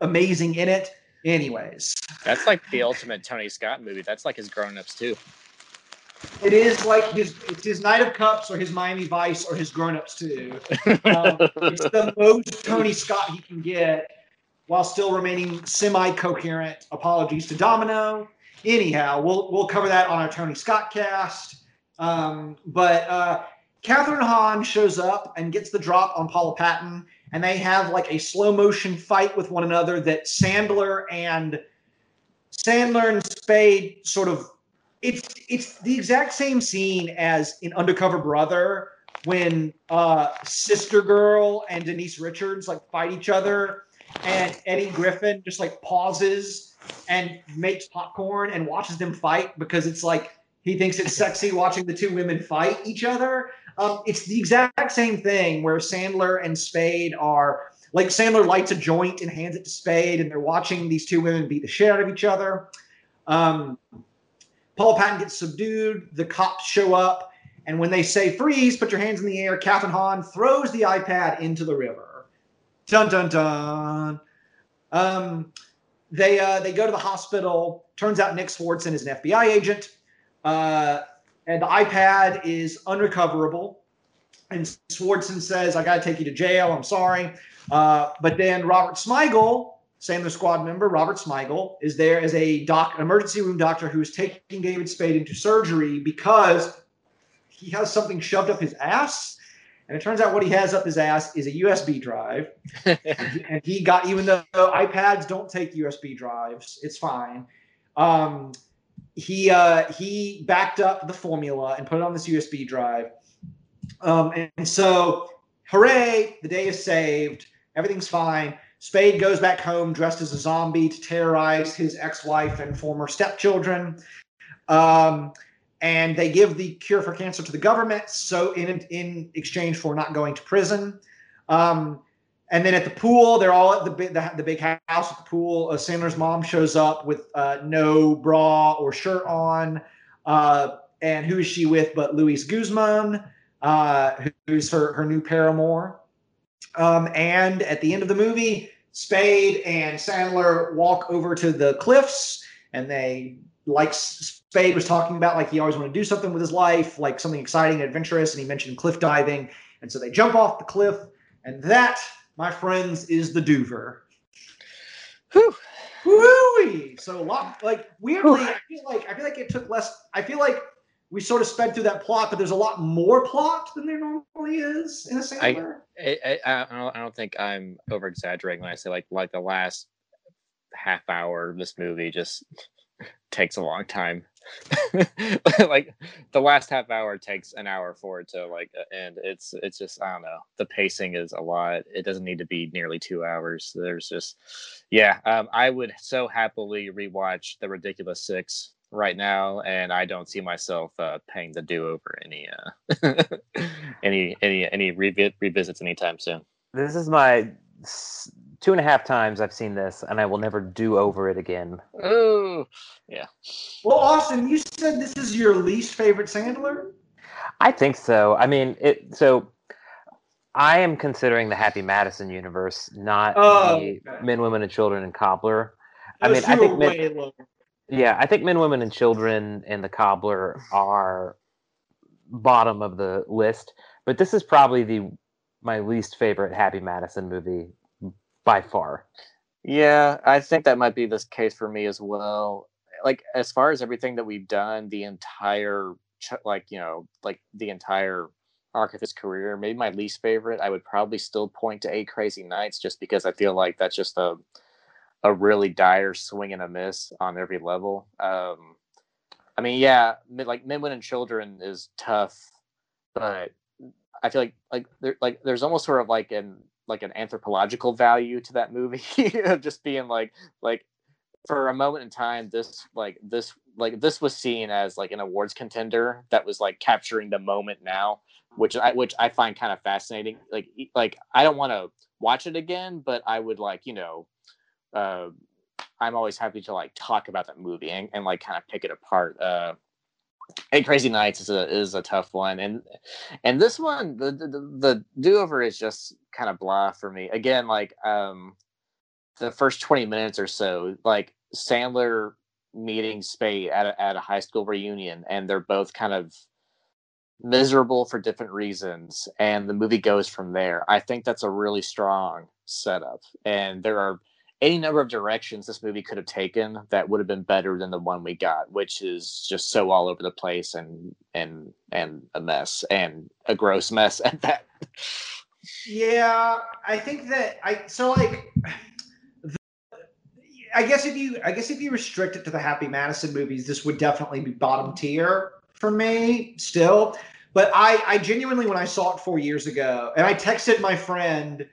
amazing in it. Anyways, That's like the ultimate Tony Scott movie. That's like his grown ups too. It is like his it's his Knight of Cups or his Miami Vice or his Grown Ups too. Um, it's the most Tony Scott he can get while still remaining semi-coherent. Apologies to Domino. Anyhow, we'll we'll cover that on our Tony Scott cast. Um, but uh, Kathryn Hahn shows up and gets the drop on Paula Patton, and they have like a slow motion fight with one another that Sandler and Sandler and Spade sort of it's it's the exact same scene as in Undercover Brother when uh Sister Girl and Denise Richards like fight each other and Eddie Griffin just like pauses and makes popcorn and watches them fight because it's like he thinks it's sexy watching the two women fight each other. Um, it's the exact same thing where Sandler and Spade are like Sandler lights a joint and hands it to Spade, and they're watching these two women beat the shit out of each other. Um, Paula Patton gets subdued. The cops show up, and when they say freeze, put your hands in the air. Kathryn Hahn throws the iPad into the river. Dun dun dun. Um, they uh, they go to the hospital. Turns out Nick Swardson is an FBI agent, uh, and the iPad is unrecoverable. And Swardson says, "I got to take you to jail. I'm sorry." Uh, but then Robert Smigel, Sandler Squad member Robert Smigel, is there as a doc, an emergency room doctor who is taking David Spade into surgery because he has something shoved up his ass. And it turns out what he has up his ass is a USB drive. and he got, even though iPads don't take USB drives, it's fine. Um, he uh, he backed up the formula and put it on this USB drive. Um, and, and so, hooray! The day is saved. Everything's fine. Spade goes back home dressed as a zombie to terrorize his ex-wife and former stepchildren. Um, and they give the cure for cancer to the government, so in in exchange for not going to prison. Um, and then at the pool, they're all at the big the, the big house at the pool. Uh, Sandler's mom shows up with uh, no bra or shirt on. Uh, and who is she with but Luis Guzman, uh, who's her, her new paramour. Um, and at the end of the movie, Spade and Sandler walk over to the cliffs and they, like Spade was talking about, like he always wanted to do something with his life, like something exciting and adventurous. And he mentioned cliff diving. And so they jump off the cliff. And that my friends, is the Doover. Whew. Woo! So a lot like weirdly, I feel like I feel like it took less. I feel like we sort of sped through that plot, but there's a lot more plot than there normally is in a Sandler. I, I, I, I don't, I don't think I'm over exaggerating when I say like like the last half hour of this movie just takes a long time. like the last half hour takes an hour for it to like end. It's it's just I don't know. The pacing is a lot. It doesn't need to be nearly two hours. There's just yeah. Um, I would so happily rewatch the Ridiculous Six right now, and I don't see myself uh, paying the do over any uh, any any any revi- revisits anytime soon. This is my two and a half times I've seen this, and I will never do over it again. Oh, yeah. Well, Austin, you said this is your least favorite Sandler. I think so. I mean, it. So, I am considering the Happy Madison universe, not Oh, the okay. Men, Women, and Children and Cobbler. I mean, I think are men- way lower. Yeah, I think Men, Women, and Children and the Cobbler are bottom of the list, but this is probably the my least favorite Happy Madison movie by far. Yeah, I think that might be the case for me as well. Like as far as everything that we've done, the entire like you know like the entire arc of his career, maybe my least favorite, I would probably still point to Eight Crazy Nights, just because I feel like that's just a a really dire swing and a miss on every level. Um, I mean, yeah, like Men, Women, and Children is tough, but I feel like like there like there's almost sort of like an like an anthropological value to that movie of just being like like for a moment in time this like this like this was seen as like an awards contender that was like capturing the moment now which i which i find kind of fascinating like like i don't want to watch it again but i would like you know uh i'm always happy to like talk about that movie and, and like kind of pick it apart uh Eight Crazy Nights is a is a tough one, and and this one the the, the do over is just kind of blah for me. Again, like um, the first twenty minutes or so, like Sandler meeting Spade at a, at a high school reunion, and they're both kind of miserable for different reasons, and the movie goes from there. I think that's a really strong setup, and there are any number of directions this movie could have taken that would have been better than the one we got, which is just so all over the place and and and a mess and a gross mess at that. Yeah, I think that I so like. the- I guess if you I guess if you restrict it to the Happy Madison movies, this would definitely be bottom tier for me still. But I I genuinely when I saw it four years ago, and I texted my friend,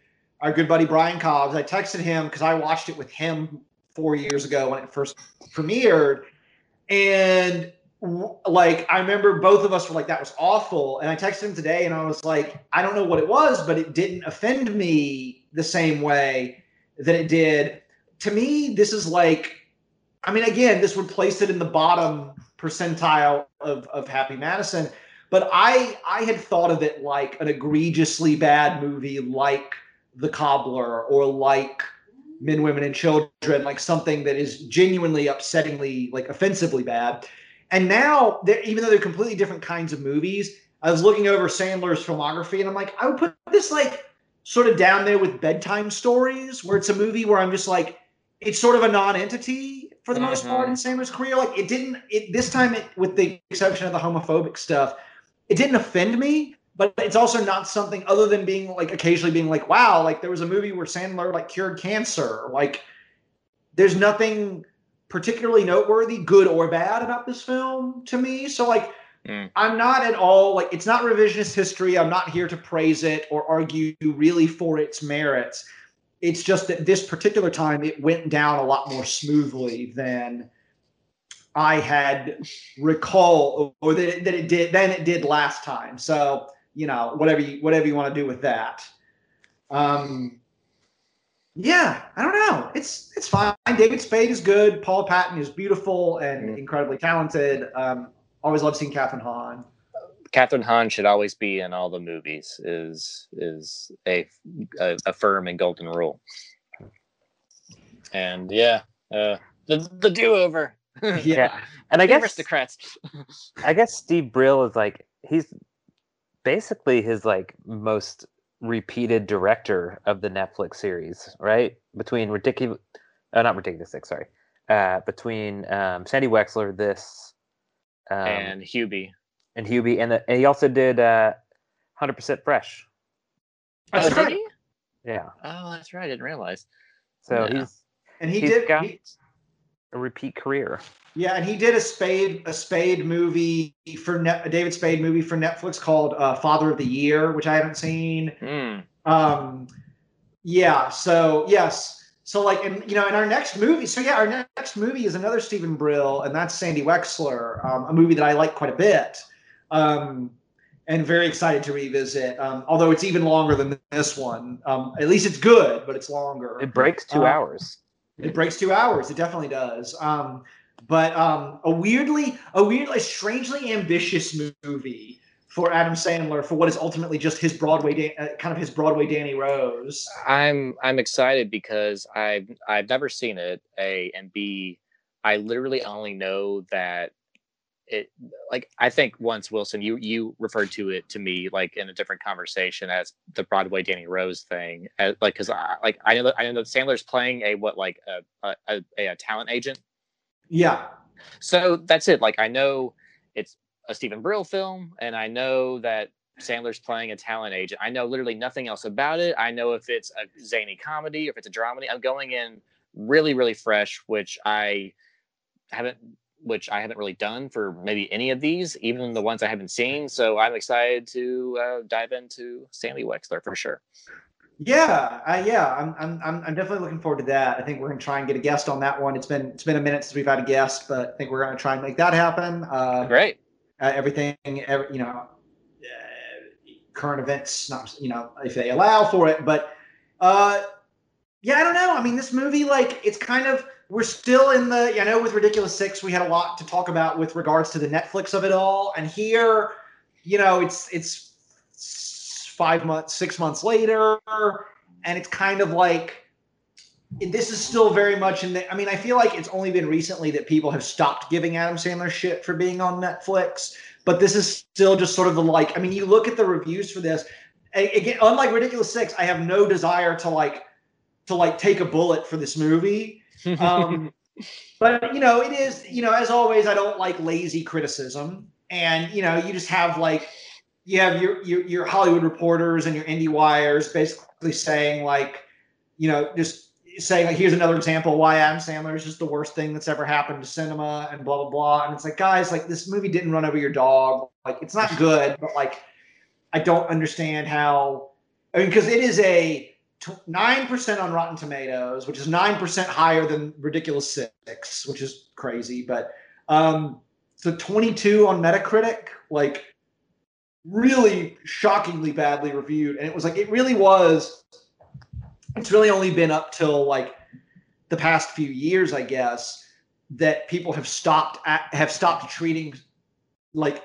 our good buddy Brian Cobbs, I texted him because I watched it with him four years ago when it first premiered, and like I remember both of us were like, "That was awful," and I texted him today, and I was like, "I don't know what it was, but it didn't offend me the same way that it did." To me, this is like, I mean, again, this would place it in the bottom percentile of of Happy Madison, but I I had thought of it like an egregiously bad movie, like The Cobbler, or like Men, Women, and Children, like something that is genuinely upsettingly, like offensively bad. And now, even though they're completely different kinds of movies, I was looking over Sandler's filmography, and I'm like, I would put this like sort of down there with bedtime stories, where it's a movie where I'm just like, it's sort of a non-entity for the most Mhm. part in Sandler's career. Like, it didn't. It this time, it, with the exception of the homophobic stuff, it didn't offend me. But it's also not something other than being like occasionally being like, wow, like there was a movie where Sandler like cured cancer. Like, there's nothing particularly noteworthy, good or bad, about this film to me. So like. Mm. I'm not at all like it's not revisionist history. I'm not here to praise it or argue really for its merits. It's just that this particular time it went down a lot more smoothly than I had recall or that it, that it did than it did last time. So you know whatever you whatever you want to do with that. Um, yeah, I don't know. It's it's fine. David Spade is good. Paula Patton is beautiful and Mm. incredibly talented. Um, always love seeing Kathryn Hahn. Kathryn Hahn should always be in all the movies. Is is a a, a firm and golden rule. And yeah, uh, the the do over. Yeah. And I guess aristocrats. I guess Steve Brill is like he's basically his like most repeated director of the Netflix series, right? Between ridiculous, uh, not ridiculous six, sorry, uh, between um, Sandy Wexler, this, um, and Hubie. and Hubie, and, the, and he also did uh, Hundred Percent Fresh. That's oh, did right. he? Yeah, Oh, that's right. I didn't realize. so Yeah. he's And he He's did. got- he- a repeat career. yeah, and he did a Spade a Spade movie for Net, a David Spade movie for Netflix called uh, Father of the Year, which I haven't seen. Hmm. Um, yeah. So yes. So like, and you know, in our next movie, so yeah, our next movie is another Steven Brill, and that's Sandy Wexler, um, a movie that I like quite a bit, um, and very excited to revisit. Um, although it's even longer than this one. Um, at least it's good, but it's longer. It breaks two Uh, hours. It breaks two hours. It definitely does. Um, but um, a weirdly, a weirdly, strangely ambitious movie for Adam Sandler for what is ultimately just his Broadway, uh, kind of his Broadway Danny Rose. I'm I'm excited because I've I've never seen it. A and B, I literally only know that it like I think once Wilson you you referred to it to me like in a different conversation as the Broadway Danny Rose thing as, like because I like I know that I know that Sandler's playing a what like a a, a, a talent agent Yeah, so that's it. Like I know it's a Steven Brill film, and I know that Sandler's playing a talent agent. I know literally nothing else about it. I know if it's a zany comedy or if it's a dramedy. I'm going in really, really fresh, which I haven't which I haven't really done for maybe any of these, even the ones I haven't seen. So I'm excited to uh, dive into Sandy Wexler for sure. yeah, uh, yeah. I'm, I'm, I'm, I'm definitely looking forward to that. I think we're gonna try and get a guest on that one. It's been, it's been a minute since we've had a guest, but I think we're gonna try and make that happen. Uh, Great. uh, everything, every, you know, uh, current events, not you know, if they allow for it. But uh, yeah, I don't know. I mean, this movie, like, it's kind of we're still in the. I know with Ridiculous Six, we had a lot to talk about with regards to the Netflix of it all, and here, you know, it's it's five months, six months later, and it's kind of like this is still very much in the. I mean, I feel like it's only been recently that people have stopped giving Adam Sandler shit for being on Netflix, but this is still just sort of the like. I mean, you look at the reviews for this. Again, unlike Ridiculous Six, I have no desire to like to like take a bullet for this movie. Um, but you know, it is you know, as always, I don't like lazy criticism, and you know, you just have like you have your your, your Hollywood reporters and your indie wires basically saying like, you know, just saying like, here's another example why Adam Sandler is just the worst thing that's ever happened to cinema and blah blah blah. And it's like, guys, like this movie didn't run over your dog. Like it's not good, but like I don't understand how. I mean, because it is a nine percent on Rotten Tomatoes, which is nine percent higher than Ridiculous Six, which is crazy. But um, so twenty two on Metacritic, like really shockingly badly reviewed, and it was like it really was. It's really only been up till like the past few years, I guess, that people have stopped at, have stopped treating like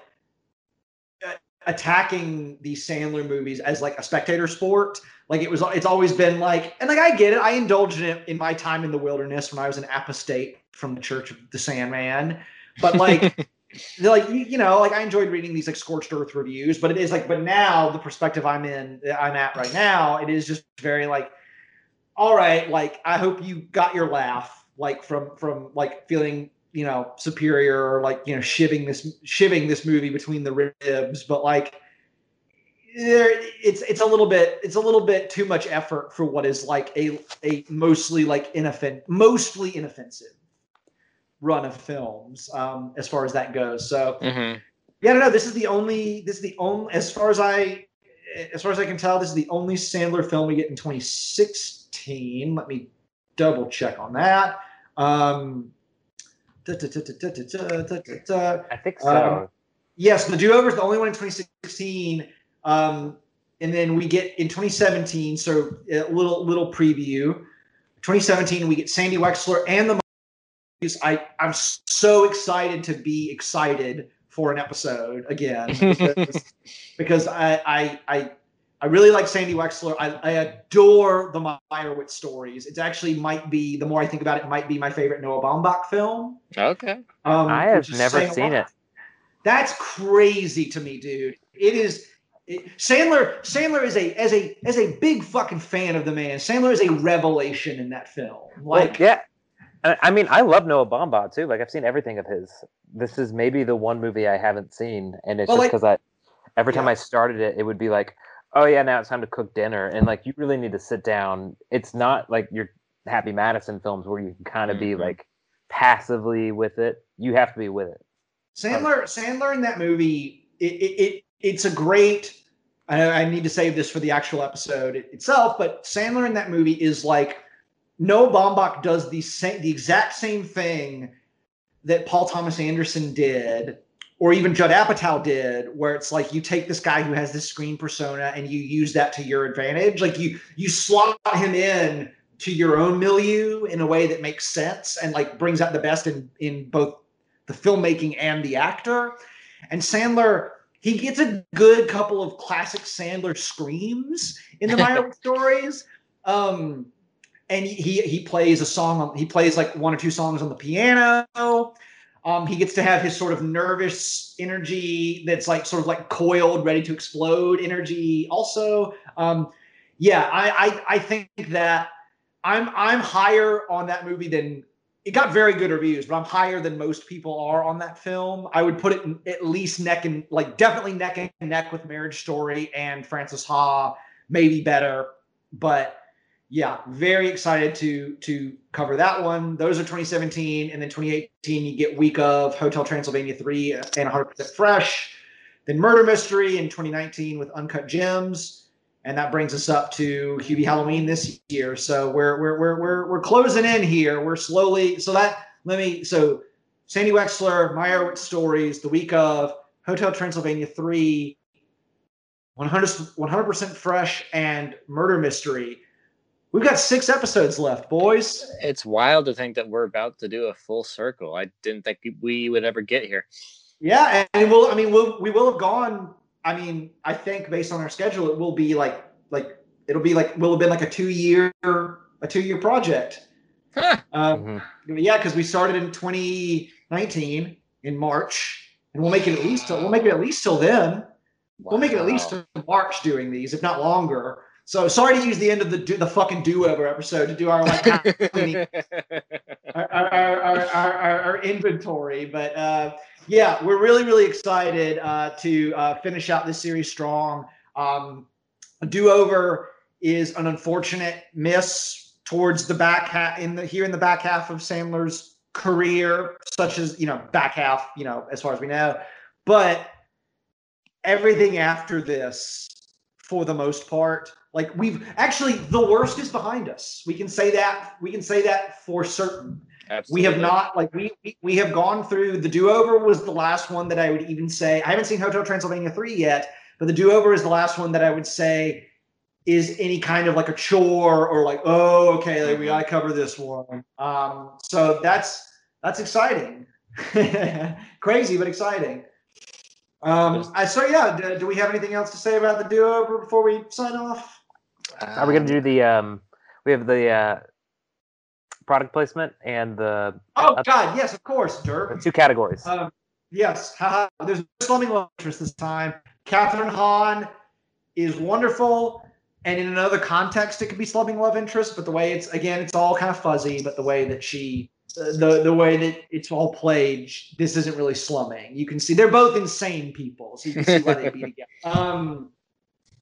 attacking these Sandler movies as like a spectator sport. Like it was, it's always been like, and like I get it. I indulged in it in my time in the wilderness when I was an apostate from the Church of the Sandman. But like, they're like you, you know, like I enjoyed reading these like scorched earth reviews. But it is like, but now the perspective I'm in, I'm at right now, it is just very like, all right, like I hope you got your laugh, like from from like feeling you know superior or like you know shiving this shiving this movie between the ribs, but like there it's it's a little bit it's a little bit too much effort for what is like a a mostly like inoffen mostly inoffensive run of films um, as far as that goes. So mm-hmm. yeah, no, no, this is the only this is the only as far as I as far as I can tell, this is the only Sandler film we get in 2016. Let me double check on that. Um, I think um, so. Um, yes, the do over is the only one in 2016. Um, and then we get in 2017, so a little little preview. 2017, we get Sandy Wexler and the I I'm so excited to be excited for an episode again because, because I, I I I really like Sandy Wexler. I, I adore the Meyerowitz stories. It's actually might be the more I think about it, it might be my favorite Noah Baumbach film. Okay. Um, I have never seen it. That's crazy to me, dude. It is. It, Sandler. Sandler is a as a as a big fucking fan of the man. Sandler is a revelation in that film. Well, Like, yeah. I mean, I love Noah Baumbach too. Like, I've seen everything of his. This is maybe the one movie I haven't seen, and it's Well, just like- because I, every time Yeah. I started it, it would be like, "Oh yeah, now it's time to cook dinner," and like you really need to sit down. It's not like your Happy Madison films where you can kind of be Mhm. like passively with it. You have to be with it. Sandler. Sandler in that movie. It, it, it it's a great. I, I need to save this for the actual episode itself, but Sandler in that movie is like Noah Baumbach does the same, the exact same thing that Paul Thomas Anderson did, or even Judd Apatow did, where it's like you take this guy who has this screen persona and you use that to your advantage. Like you you slot him in to your own milieu in a way that makes sense and like brings out the best in in both the filmmaking and the actor. And Sandler, he gets a good couple of classic Sandler screams in the Meyerowitz stories. Um, and he he plays a song on he plays like one or two songs on the piano. Um, he gets to have his sort of nervous energy that's like sort of like coiled, ready to explode energy. Also, um, yeah, I, I I think that I'm I'm higher on that movie than it got very good reviews, but I'm higher than most people are on that film. I would put it at least neck and like definitely neck and neck with Marriage Story and Francis Ha, maybe better. But yeah, very excited to to cover that one. Those are 2017, and then 2018 you get week of Hotel Transylvania 3 uh, and 100% Fresh. Then Murder Mystery in 2019 with Uncut Gems, and that brings us up to Hubie Halloween this year. So we're we're we're we're we're closing in here. We're slowly. So that let me so Sandy Wexler, Meyerowitz stories, the week of Hotel Transylvania 3, 100 percent fresh, and Murder Mystery. We've got six episodes left, boys. It's wild to think that we're about to do a full circle. I didn't think we would ever get here. Yeah, and we'll. I mean, we'll we will have gone. I mean, I think based on our schedule, it will be like like it'll be like will have been like a two year a two year project. Huh. Um, Mhm. yeah, because we started in 2019 in March, and we'll make it at least till, we'll make it at least till then. We'll make it at least Wow. till March doing these, if not longer. So sorry to use the end of the do, the fucking do over episode to do our like our, our, our, our, our, our inventory. But uh, yeah, we're really, really excited uh, to uh, finish out this series strong. Um, do over is an unfortunate miss towards the back half in the here in the back half of Sandler's career, such as you know back half, you know as far as we know, but everything after this, for the most part, like we've actually the worst is behind us. We can say that we can say that for certain we have not like we we- we have gone through the do-over was the last one that i would even say i haven't seen hotel transylvania 3 yet but the do-over is the last one that i would say is any kind of like a chore or like oh okay like we gotta cover this one. Um so that's that's exciting. Crazy but exciting. Um I, so yeah do, do we have anything else to say about the do-over before we sign off? Are we gonna do the um? We have the uh, product placement and the oh god yes of course dirk two categories. Um, yes, haha. There's no slumming love interest this time. Kathryn Hahn is wonderful, and in another context, it could be slumming love interest. But the way it's again, it's all kind of fuzzy. But the way that she, uh, the the way that it's all played, this isn't really slumming. You can see they're both insane people, so you can see why they be together. Um,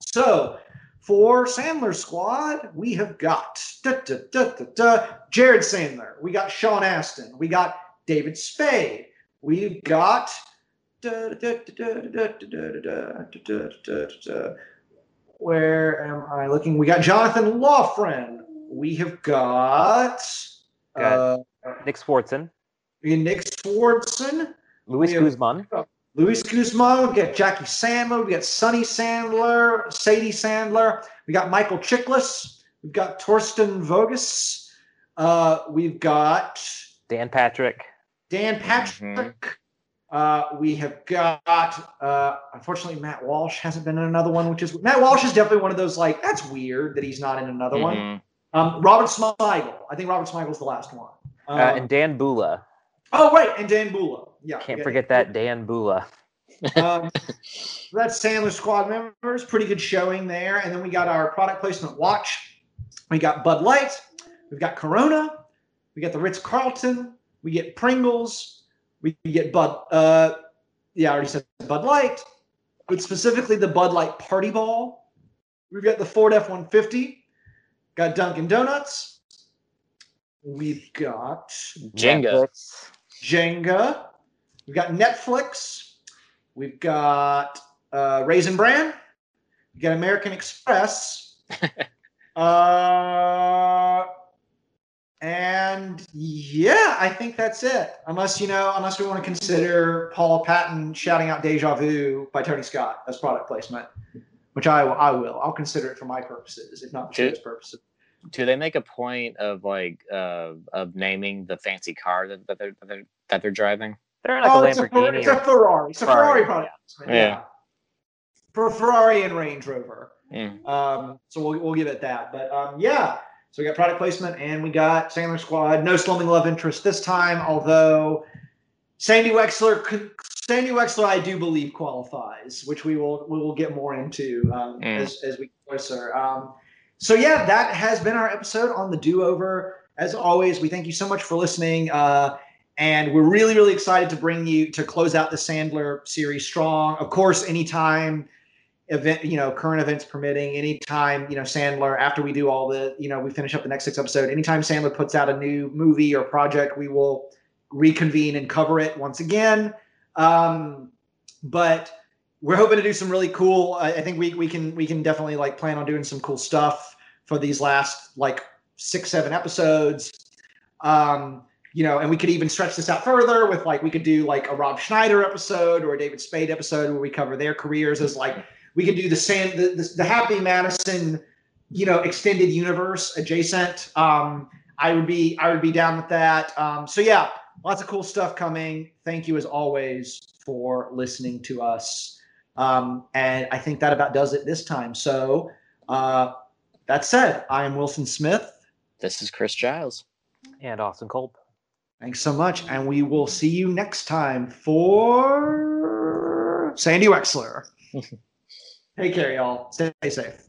so for Sandler Squad, we have got da, da, da, da, da, Jared Sandler, we got Sean Astin, we got David Spade. We've got. Where am I looking? We got Jonathan Loughran. We have got. Uh, Nick Swardson, we got Nick Swardson. Luis have- Guzman, Luis Guzman, we got Jackie Sandler, we got Sonny Sandler, Sadie Sandler, we got Michael Chiklis, we've got Torsten Voges, uh, we've got Dan Patrick. Dan Patrick. Uh, we have got, uh, unfortunately, Matt Walsh hasn't been in another one, which is Matt Walsh is definitely one of those like that's weird that he's not in another one. Mhm. Um, Robert Smigel, I think Robert Smigel's the last one. Um, Uh, and Dan Bulla. oh right, and Dan Bulla. Yeah, Can't yeah. forget that Dan Bulla. um, that's Sandler squad members. Pretty good showing there. And then we got our product placement watch. We got Bud Light. We've got Corona. We got the Ritz Carlton. We get Pringles. We get Bud. Uh, yeah, I already said Bud Light, but specifically the Bud Light Party Ball. We've got the Ford F 150. Got Dunkin' Donuts. We've got Jenga. Jenga. We've got Netflix. We've got uh, Raisin Bran. We got American Express. uh, and yeah, I think that's it. Unless you know, unless we want to consider Paula Patton shouting out "Deja Vu" by Tony Scott as product placement, which I will. I will. I'll consider it for my purposes, if not for Dude. show's purposes. Do they make a point of like uh, of naming the fancy car that, that they're that they're that they're driving? They're like oh, a it's, a, it's a Ferrari. It's a Ferrari, Ferrari product. Yeah. Yeah. For Ferrari and Range Rover. Mm. Um, so we'll, we'll give it that. But um, yeah, so we got product placement and we got Sandler Squad. No slumming love interest this time, although Sandy Wexler, Sandy Wexler, I do believe qualifies, which we will we will get more into um, Mm. as as we go closer. Um, so yeah, that has been our episode on the do over. As always, we thank you so much for listening. Uh, and we're really, really excited to bring you to close out the Sandler series strong. Of course, anytime event, you know, current events permitting, anytime, you know, Sandler, after we do all the, you know, we finish up the next six episode, anytime Sandler puts out a new movie or project, we will reconvene and cover it once again. Um, but we're hoping to do some really cool. I, I think we we can we can definitely like plan on doing some cool stuff for these last like six seven episodes. Um, you know, and we could even stretch this out further with like we could do like a Rob Schneider episode or a David Spade episode where we cover their careers as like we could do the same the, the, the Happy Madison, you know, extended universe adjacent. Um, I would be I would be down with that. Um, so yeah, lots of cool stuff coming. Thank you as always for listening to us. Um, and I think that about does it this time. So uh, that said, I am Wilson Smith. This is Chris Giles. and Austin Culp. Thanks so much. And we will see you next time for Sandy Wexler. Take care, y'all. Stay safe.